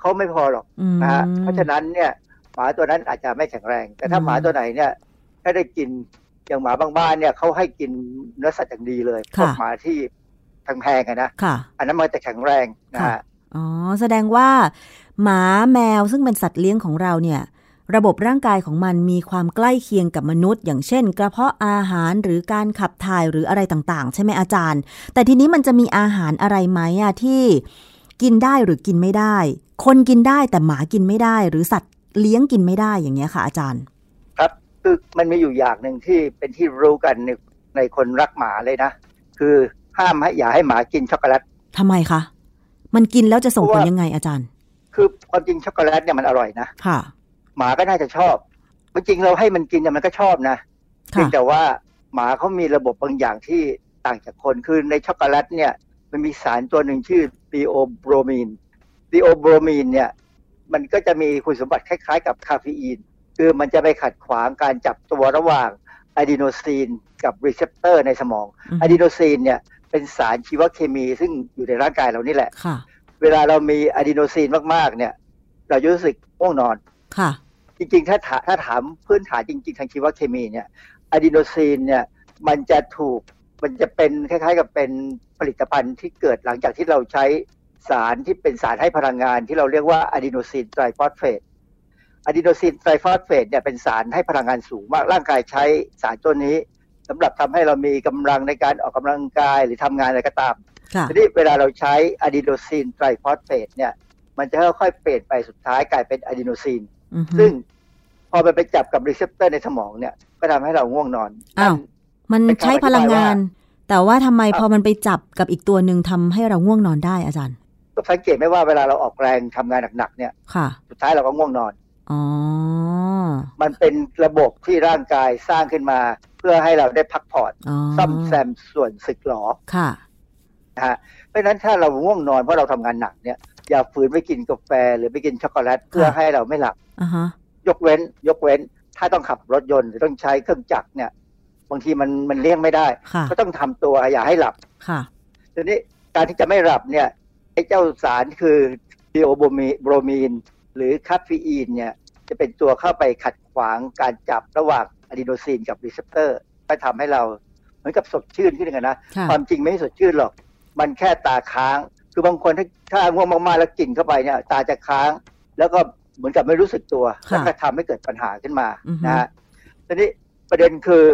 Speaker 9: เขาไม่พอหรอก
Speaker 3: อืม
Speaker 9: นะฮะเพราะฉะนั้นเนี่ยหมาตัวนั้นอาจจะไม่แข็งแรง แต่ถ้า
Speaker 3: อืม
Speaker 9: หมาตัวไหนเนี่ยถ้าได้กินอย่างหมาบางบ้านเนี่ยเขาให้กินเนื้อสัตว์อย่างดีเลยพวกหมาที่แพงๆอะนะ
Speaker 3: ค่ะ
Speaker 9: อันนั้นมันจะแข็งแรงนะ
Speaker 3: ค่ะ
Speaker 9: ฮะ
Speaker 3: อ๋อแสดงว่าหมาแมวซึ่งเป็นสัตว์เลี้ยงของเราเนี่ย ระบบร่างกายของมันมีความใกล้เคียงกับมนุษย์ อย่างเช่น กระเพาะอาหารหรือการขับถ่ายหรืออะไรต่างๆ ใช่ไหมอาจารย์ แต่ทีนี้มันจะมีอาหารอะไรไหมอะที่กินได้หรือกินไม่ได้ คนกินได้แต่หมากินไม่ได้ หรือสัตว์เลี้ยงกินไม่ได้อย่างเงี้ยค่ะ อาจารย์
Speaker 9: ครับคือมันมีอยู่อย่างหนึ่งที่เป็นที่รู้กันในในคนรักหมาเลยนะ คือห้ามให้อย่าให้หมากินช็อกโกแลต
Speaker 10: ทำไมคะมันกินแล้วจะส่งผลยังไงอาจารย์
Speaker 9: คือความจริงช็อกโกแลตเนี่ยมันอร่อยนะ
Speaker 10: ค่ะ
Speaker 9: หมาก็น่าจะชอบจริงๆเราให้มันกินเนี่ยมันก็ชอบนะเพียงแต่ว่าหมาเขามีระบบบางอย่างที่ต่างจากคนคือในช็อกโกแลตเนี่ย มันมีสารตัวหนึ่งชื่อ theobromine theobromine เนี่ย มันก็จะมีคุณสมบัติคล้ายๆ กับคาเฟอีน คือมันจะไปขัดขวางการจับตัวระหว่างอะดีโนซีนกับ receptor ในสมองอะดีโนซีนเนี่ยเป็นสารชีวเคมีซึ่งอยู่ในร่างกายเรานี่แหละ
Speaker 10: ค่ะ
Speaker 9: เวลาเรามีอะดีโนซีนมากๆ เนี่ย เราจะรู้สึกง่วงนอน
Speaker 10: ค่ะ
Speaker 9: จริงๆ ถ้าถาถ้าถามพื้นฐานจริง ๆ ทางชีวเคมีเนี่ยอะดีโนซีนเนี่ยมันจะถูกมันจะเป็นคล้ายๆ กับเป็นผลิตภัณฑ์ที่เกิดหลังจากที่เราใช้สารที่เป็นสารให้พลังงานที่เราเรียกว่า adenosine triphosphate adenosine triphosphate เนี่ยเป็นสารให้พลังงานสูงมากร่างกายใช้สารตัวนี้สำหรับทำให้เรามีกำลังในการออกกำลังกายหรือทำงานอะไรก็ตามทีนี้เวลาเราใช้adenosine triphosphate เนี่ยมันจะค่อยๆเปลี่ยนไปสุดท้ายกลายเป็นอะดีโนซีน ซึ่งพอมันไปจับกับ receptor ในสมองเนี่ย ก็ทำให้เราง่วงนอน
Speaker 10: อ้าวมันใช้พลังงาน แต่ว่าทำไมพอมันไปจับกับอีกตัวหนึ่งทำให้เราง่วงนอนได้อาจารย์
Speaker 9: ก็สังเกตไหมว่าเวลาเราออกแรงทำงานหนักๆเนี่ย
Speaker 10: ค่ะ
Speaker 9: สุดท้ายเราก็ง่วงนอน
Speaker 10: อ๋อ
Speaker 9: มันเป็นระบบที่ร่างกายสร้างขึ้นมา เพื่อให้เราได้พักผ่อน
Speaker 10: อ๋อ
Speaker 9: ซ่อมแซมส่วนสึกหรอ
Speaker 10: ค่ะ
Speaker 9: นะฮะเพราะฉะนั้นถ้าเราง่วงนอนเพราะเราทำงานหนักเนี่ย อย่าฝืนไปกินกาแฟหรือไปกินช็อกโกแลตเพื่อให้เราไม่หลับ
Speaker 10: อ่าฮะ
Speaker 9: ยกเว้นยกเว้น ถ้าต้องขับรถยนต์หรือต้องใช้เครื่องจักรเนี่ย บางทีมันมันเลี่ยงไม่ได้
Speaker 10: ค่ะ
Speaker 9: ก็ต้องทำตัวอย่าให้หลับ
Speaker 10: ค่ะ
Speaker 9: ทีนี้การที่จะไม่หลับเนี่ยไอ้เจ้าสารคือ theobromine หรือคาเฟอีนเนี่ยจะเป็นตัวเข้าไปขัดขวางการจับระหว่างอะดีโนซีนกับ receptorก็ทำให้เรา เหมือนกับสดชื่นขึ้นกันนะ
Speaker 10: ค่ะ
Speaker 9: ความจริงไม่สดชื่นหรอก มันแค่ตาค้าง คือบางคนถ้าถ้าง่วงมากๆแล้วกินเข้าไปเนี่ยตาจะค้าง แล้วก็เหมือนกับไม่รู้สึกตัว
Speaker 10: ค่ะ
Speaker 9: แล้วก็ทำให้เกิดปัญหาขึ้นมา
Speaker 10: อือฮึ
Speaker 9: นะฮะทีนี้ประเด็นคือ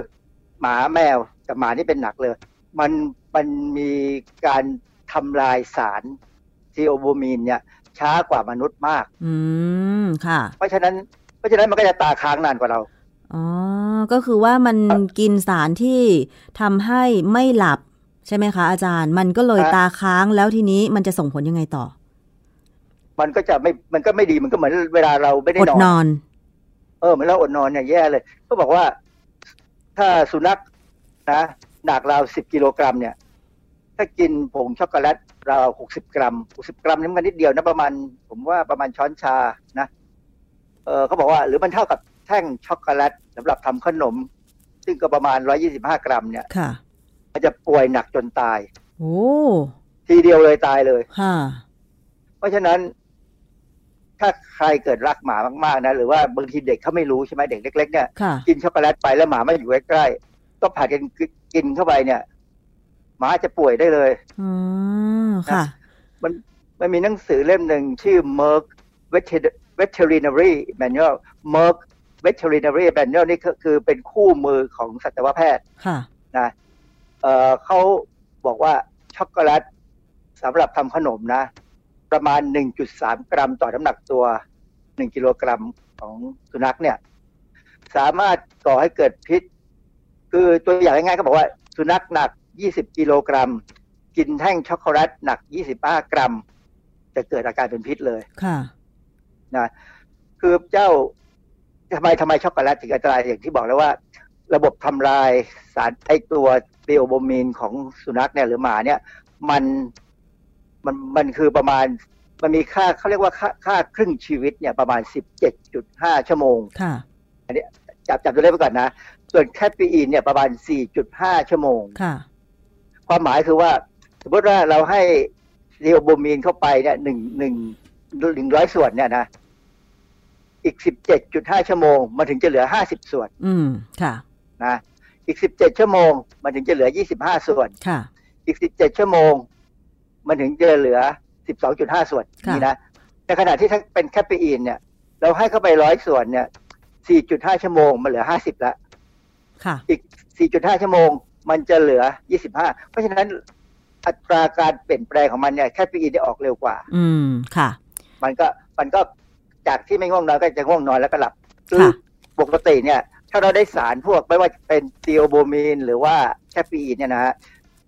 Speaker 9: หมาแมวกับหมานี่เป็นหนักเลย มันมันมีการทำลายสารทีโอโบมีนเนี่ย ช้ากว่ามนุษย์มาก
Speaker 10: อืมค่ะ
Speaker 9: เพราะฉะนั้นเพราะฉะนั้นมันก็จะตาค้างนานกว่าเรา
Speaker 10: อ๋อก็คือว่ามันกินสารที่ทำให้ไม่หลับ ใช่ไหมคะอาจารย์ มันก็เลย
Speaker 9: ฮะ
Speaker 10: ตาค้างแล้วทีนี้มันจะส่งผลยังไงต่อ
Speaker 9: มันก็จะไม่มันก็ไม่ดีมันก็เหมือนเวลาเราไม่ได้
Speaker 10: อด
Speaker 9: นอน
Speaker 10: นอน
Speaker 9: เออเหมือนเราอดนอนเนี่ยแย่เลย ก็บอกว่าถ้าสุนัขนะหนักราวสิบกิโลกรัมเนี่ย ถ้ากินผงช็อกโกแลตราวหกสิบกรัมหกสิบกรัมนี่มันนิดเดียวนะประมาณ ผมว่าประมาณช้อนชานะเออเขาบอกว่า หรือมันเท่ากับแท่งช็อกโกแลตสำหรับทำขนม ซึ่งก็ประมาณร้อยยี่สิบห้ากรัมเนี่ย
Speaker 10: ค่ะ
Speaker 9: มันจะป่วยหนักจนตาย
Speaker 10: โอ้
Speaker 9: ทีเดียวเลยตายเลย
Speaker 10: ค่ะ
Speaker 9: เพราะฉะนั้น ถ้าใครเกิดรักหมามากๆนะหรือว่าบางทีเด็กเขาไม่รู้ใช่ไหมเด็กเล็กๆเนี่ย
Speaker 10: ค่ะ
Speaker 9: กินช็อกโกแลตไปแล้วหมามาอยู่ใกล้ๆก็ผลัดกันกินเข้าไปเนี่ย หมาจะป่วยได้เลย
Speaker 10: อ๋อค่ะ
Speaker 9: มันมันมีหนังสือเล่มหนึ่งชื่อ Merck Veter- Veterinary Manual Merck Veterinary Manual นี่คือคือเป็นคู่มือของสัตวแพทย์
Speaker 10: ค่ะ
Speaker 9: นะ เอ่อเขาบอกว่าช็อกโกแลตสำหรับทำขนมนะ ประมาณ 1.3 กรัมต่อน้ำหนักตัว 1 กิโลกรัมของสุนัขเนี่ย สามารถก่อให้เกิดพิษ คือตัวอย่างง่ายๆก็บอกว่า สุนัขหนัก 20 กิโลกรัม กินแท่งช็อกโกแลตหนัก 25 กรัม จะเกิดอาการเป็นพิษเลย
Speaker 10: ค่ะ
Speaker 9: นะ คือเจ้าทำไมทำไมช็อกโกแลตถึงอันตรายอย่างที่บอกแล้วว่า ระบบทำลายสารไอตัวเบโอโบมีนของสุนัขเนี่ยหรือหมาเนี่ยมันมันมันคือประมาณมันมีค่าเขาเรียกว่าค่าค่าครึ่งชีวิตเนี่ยประมาณ 17.5 ชั่วโมง
Speaker 10: ค่ะ
Speaker 9: อันนี้จับจับตัวเลขไปก่อนนะ ส่วนแคปปีนเนี่ยประมาณ 4.5 ชั่วโมง
Speaker 10: ค่ะ
Speaker 9: ความหมายคือว่า สมมติว่าเราให้เรโอโบมีนเข้าไปเนี่ยหนึ่งหนึ่งหนึ่งร้อยส่วนเนี่ยนะอีกสิบเจ็ดจุดห้าชั่วโมง มันถึงจะเหลือห้าสิบส่วน
Speaker 10: อืมค่ะ
Speaker 9: นะอีกสิบเจ็ดชั่วโมง มันถึงจะเหลือยี่สิบห้าส่วน
Speaker 10: ค่ะ
Speaker 9: อีกสิบเจ็ดชั่วโมง มันถึงจะเหลือสิบสองจุดห้าส่วน
Speaker 10: ค่ะ
Speaker 9: นี่นะในขณะที่ถ้าเป็นคาเฟอีนเนี่ย เราให้เข้าไปร้อยส่วนเนี่ยสี่จุดห้าชั่วโมง มันเหลือห้าสิบละ
Speaker 10: ค่ะ
Speaker 9: อีก 4.5 ชั่วโมง มันจะเหลือ 25 เพราะฉะนั้นอัตราการเปลี่ยนแปลงของมันเนี่ยคาเฟอีนได้ออกเร็วกว่า
Speaker 10: อืมค่ะ
Speaker 9: มันก็มันก็จากที่ไม่ง่วงนอนก็จะง่วงนอนแล้วก็หลับคือปกติเนี่ย ถ้าเราได้สารพวกไม่ว่าจะเป็น theobromine หรือว่าcaffeine เนี่ยนะฮะ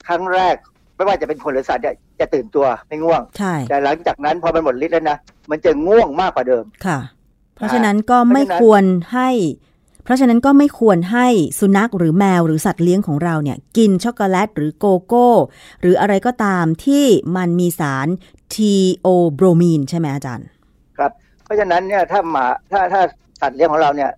Speaker 9: ครั้งแรกไม่ว่าจะเป็นคนหรือสัตว์เนี่ยจะตื่นตัวไม่ง่วง
Speaker 3: ใช่
Speaker 9: แต่หลังจากนั้นพอมันหมดฤทธิ์แล้วนะมันจะง่วงมากกว่าเดิม
Speaker 3: ค่ะ เพราะฉะนั้นก็ไม่ควรให้ เพราะฉะนั้นก็ไม่ควรให้สุนัขหรือแมวหรือสัตว์เลี้ยงของเราเนี่ย กินช็อกโกแลตหรือโกโก้ หรืออะไรก็ตามที่มันมีสาร theobromine ใช่ไหมอาจารย์
Speaker 9: ครับ เพราะฉะนั้นเนี่ยถ้าหมาถ้าถ้าสัตว์เลี้ยงของเราเนี่ย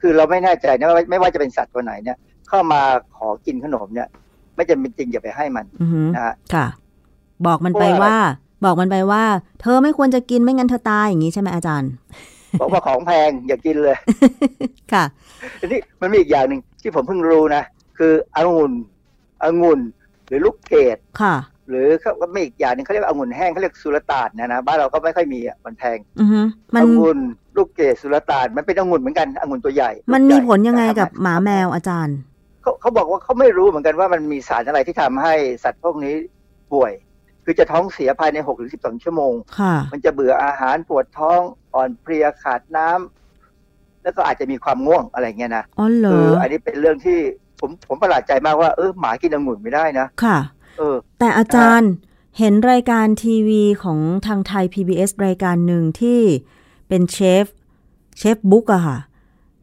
Speaker 9: คือเราไม่แน่ใจนะว่าไม่ว่าจะเป็นสัตว์ตัวไหนเนี่ย เข้ามาขอกินขนมเนี่ย ไม่จำเป็นจริงอย่าไปให้มัน
Speaker 3: อือฮึ
Speaker 9: นะฮะ
Speaker 3: ค่ะ บอกมันไป
Speaker 9: เพราะว่า
Speaker 3: ว่า บอกมันไปว่า เธอไม่ควรจะกินไม่งั้นเธอตายอย่างนี้ใช่ไหมอาจารย์
Speaker 9: บอกว่าของแพงอย่ากินเลย
Speaker 3: ค่ะ
Speaker 9: ทีนี้มันมีอีกอย่างหนึ่งที่ผมเพิ่งรู้นะ คือองุ่นองุ่นหรือลูกเกด
Speaker 3: ค่ะ
Speaker 9: หรือเขาก็มีอีกอย่างหนึ่งเขาเรียกว่าองุ่นแห้งเขาเรียกสุลต่านนะนะบ้านเราก็ไม่ค่อยมีอะมันแพง
Speaker 3: อือฮึมัน
Speaker 9: องุ่นลูกเกดสุลต่านมันเป็นองุ่นเหมือนกันองุ่นตัวใหญ่
Speaker 3: มันมี
Speaker 9: ลูกใหญ่
Speaker 3: ผลยังไง
Speaker 9: แต่ทำ
Speaker 3: กับหมาแมวอาจารย์
Speaker 9: เขาเขาบอกว่าเขาไม่รู้เหมือนกันว่ามันมีสารอะไรที่ทำให้สัตว์พวกนี้ป่วย คือจะท้องเสียภายใน6หรือ12ชั่วโมง
Speaker 3: ค่ะ
Speaker 9: มันจะเบื่ออาหารปวดท้องอ่อนเพลียขาดน้ำแล้วก็อาจจะมีความง่วงอะไรเงี้ยนะ
Speaker 3: อ๋อเหรอ
Speaker 9: คืออันนี้เป็นเรื่องที่ผมผมประหลาดใจมากว่าเออหมากินองุ่นไม่ได้นะ
Speaker 3: ค่ะ
Speaker 9: เออ
Speaker 3: แต่อาจารย์เห็นรายการทีวีของทางไทย PBS รายการหนึ่งที่เป็นเชฟเชฟบุ๊กอะค่ะ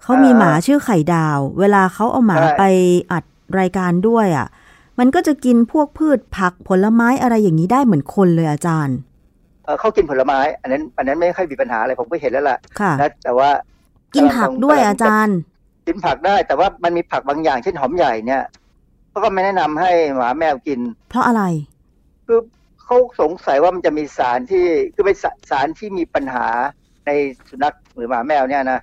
Speaker 3: เขามี
Speaker 9: อ่า
Speaker 3: หมาชื่อไข่ดาว เวลาเขาเอาหมา
Speaker 9: ใช่
Speaker 3: ไปอัดรายการด้วยอะมันก็จะกินพวกพืชผักผลไม้อะไรอย่างนี้ได้เหมือนคนเลยอาจารย์
Speaker 9: เออเขากินผลไม้ อันนั้น อันนั้นไม่ค่อยมีปัญหาอะไรผมก็เห็นแล้วล่ะ
Speaker 3: ค่ะ
Speaker 9: นะแต่ว่า
Speaker 3: กิ
Speaker 9: กิ
Speaker 3: นผักด้วยอาจารย์
Speaker 9: กินผักได้แต่ว่ามันมีผักบางอย่างเช่นหอมใหญ่เนี่ย เขาก็ไม่แนะนำให้หมาแมวกิน
Speaker 3: เพราะอะไร
Speaker 9: คือเขาสงสัยว่ามันจะมีสารที่คือเป็นสาสารที่มีปัญหาในสุนัขหรือหมาแมวเนี่ยนะ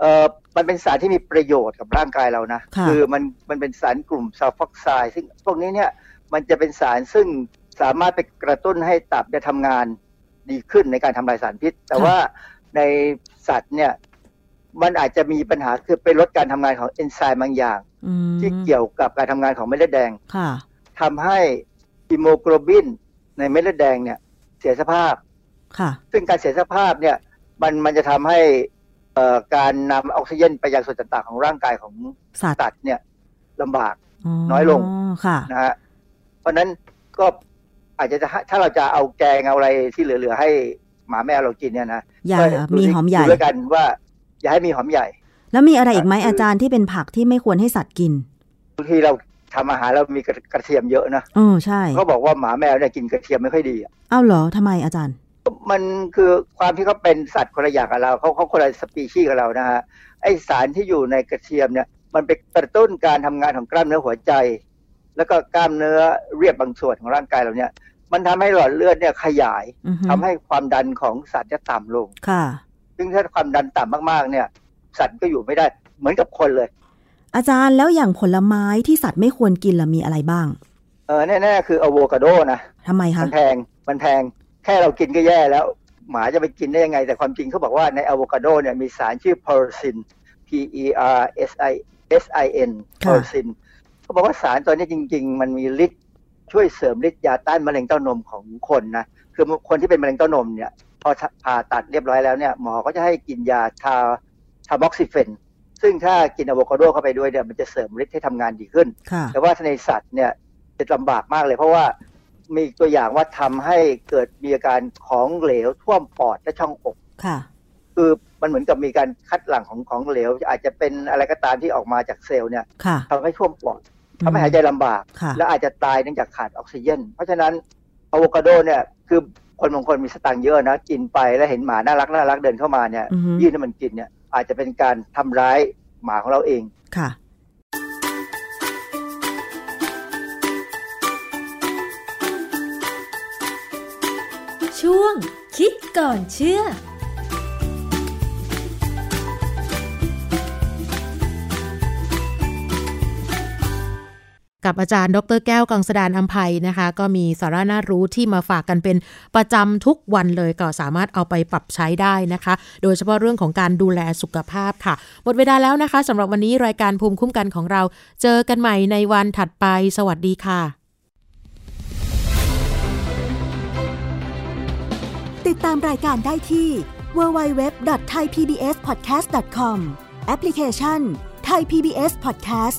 Speaker 9: เออมันเป็นสารที่มีประโยชน์กับร่างกายเรานะ
Speaker 3: ค่ะ
Speaker 9: อมันมันเป็นสารกลุ่มซัลฟอกไซด์ซึ่งพวกนี้เนี่ยมันจะเป็นสารซึ่งสามารถไปกระตุ้นให้ตับจะทำงานดีขึ้นในการทำลายสารพิษ แต่ว่าในสัตว์เนี่ย มันอาจจะมีปัญหาคือไปลดการทำงานของเอนไซม์บางอย่าง
Speaker 3: อืม
Speaker 9: ที่เกี่ยวกับการทำงานของเม็ดเลือดแดง
Speaker 3: ค่ะ
Speaker 9: ทำให้ฮีโมโกลบินในเม็ดเลือดแดงเนี่ย เสียสภาพ
Speaker 3: ค่ะ
Speaker 9: ซึ่งการเสียสภาพเนี่ย มันมันจะทำให้เอ่อการนำออกซิเจนไปยังส่วนต่างๆของร่างกายของ
Speaker 3: สัตว์
Speaker 9: สัตว์เนี่ยลำบากน้อยลง
Speaker 3: ค่ะ
Speaker 9: นะฮะเพราะฉะนั้นก็อาจจะถ้าเราจะเอาแกงเอาอะไรที่เหลือๆให้หมาแมวเรากินเนี่ยนะ
Speaker 3: อย่า
Speaker 9: ก็ดู
Speaker 3: มีหอมใหญ่
Speaker 9: ดูด้วยกันว่า อย่าให้มีหอมใหญ่
Speaker 3: แล้วมีอะไรอีกไหม
Speaker 9: คืออ
Speaker 3: อาจารย์ที่เป็นผักที่ไม่ควรให้สัตว์กิน
Speaker 9: บางทีเราทำอาหารเรามีกระกระเทียมเยอะนะ
Speaker 3: เออใช่
Speaker 9: เขาบอกว่าหมาแมวเนี่ยกินกระเทียมไม่ค่อยดีอะ
Speaker 3: เอ้าเหรอทำไมอาจารย์
Speaker 9: มันคือความที่เขาเป็นสัตว์คนละอย่างกับเราเขาเขาคนละสปีชีส์กับเรานะฮะไอสารที่อยู่ในกระเทียมเนี่ย มันไปกระตุ้นการทำงานของกล้ามเนื้อหัวใจ แล้วก็กล้ามเนื้อเรียบบางส่วนของร่างกายเราเนี่ย มันทำให้หลอดเลือดเนี่ยขยาย
Speaker 3: อือฮึ
Speaker 9: ทำให้ความดันของสัตว์จะต่ำลง
Speaker 3: ค่ะ
Speaker 9: ซึ่งถ้าความดันต่ำมากๆเนี่ย สัตว์ก็อยู่ไม่ได้เหมือนกับคนเลย
Speaker 3: อาจารย์แล้วอย่างผลไม้ที่สัตว์ไม่ควรกินล่ะมีอะไรบ้าง
Speaker 9: เออแน่ๆคืออะโวคาโดนะ
Speaker 3: ทำไมคะ
Speaker 9: มันแพงมันแพงแค่เรากินก็แย่แล้ว หมาจะไปกินได้ยังไง แต่ความจริงเขาบอกว่าในอะโวคาโดเนี่ยมีสารชื่อ persin P E R S I S I N
Speaker 3: ค่ะ
Speaker 9: persin เขาบอกว่าสารตัวนี้จริง ๆ มันมีฤทธิ์ช่วยเสริมฤทธิ์ยาต้านมะเร็งเต้านมของคนนะคือคนที่เป็นมะเร็งเต้านมเนี่ย พอผ่าตัดเรียบร้อยแล้วเนี่ยหมอก็จะให้กินยาทาทาบ็อกซิเฟน ซึ่งถ้ากินอะโวคาโดเข้าไปด้วยเนี่ยมันจะเสริมฤทธิ์ให้ทำงานดีขึ้น
Speaker 3: ค่ะ
Speaker 9: แต่ว่าในสัตว์เนี่ยจะลำบากมากเลยเพราะว่ามีตัวอย่างว่าทำให้เกิดมีอาการของเหลวท่วมปอดและช่องอก
Speaker 3: ค่ะ
Speaker 9: คือมันเหมือนกับมีการคัดหลั่งของของเหลว อาจจะเป็นอะไรก็ตามที่ออกมาจากเซลล์เนี่ย
Speaker 3: ค่ะ
Speaker 9: ทำให้ท่วมปอดทำให้หายใจลำบาก
Speaker 3: ค่ะ
Speaker 9: และอาจจะตายเนื่องจากขาดออกซิเจนเพราะฉะนั้นอะโวคาโดเนี่ยคือ คนบางคนมีสตางค์เยอะนะกินไปแล้วเห็นหมาน่ารักน่ารักเดินเข้ามาเนี่ย
Speaker 3: อือฮึ
Speaker 9: ยื่นให้มันกินเนี่ย อาจจะเป็นการทำร้ายหมาของเราเอง
Speaker 3: ค่ะ
Speaker 11: ช่วงคิดก่อนเชื่อ
Speaker 2: กับอาจารย์ ดรแก้วกังสดานอัมภัยนะคะ ก็มีสาระน่ารู้ที่มาฝากกันเป็นประจำทุกวันเลยก็สามารถเอาไปปรับใช้ได้นะคะ โดยเฉพาะเรื่องของการดูแลสุขภาพค่ะ หมดเวลาแล้วนะคะสำหรับวันนี้รายการภูมิคุ้มกันของเรา เจอกันใหม่ในวันถัดไป สวัสดีค่ะ
Speaker 12: ติดตามรายการได้ที่ www.thaipbspodcast.com
Speaker 3: แอปพลิเคชันไทย PBS Podcast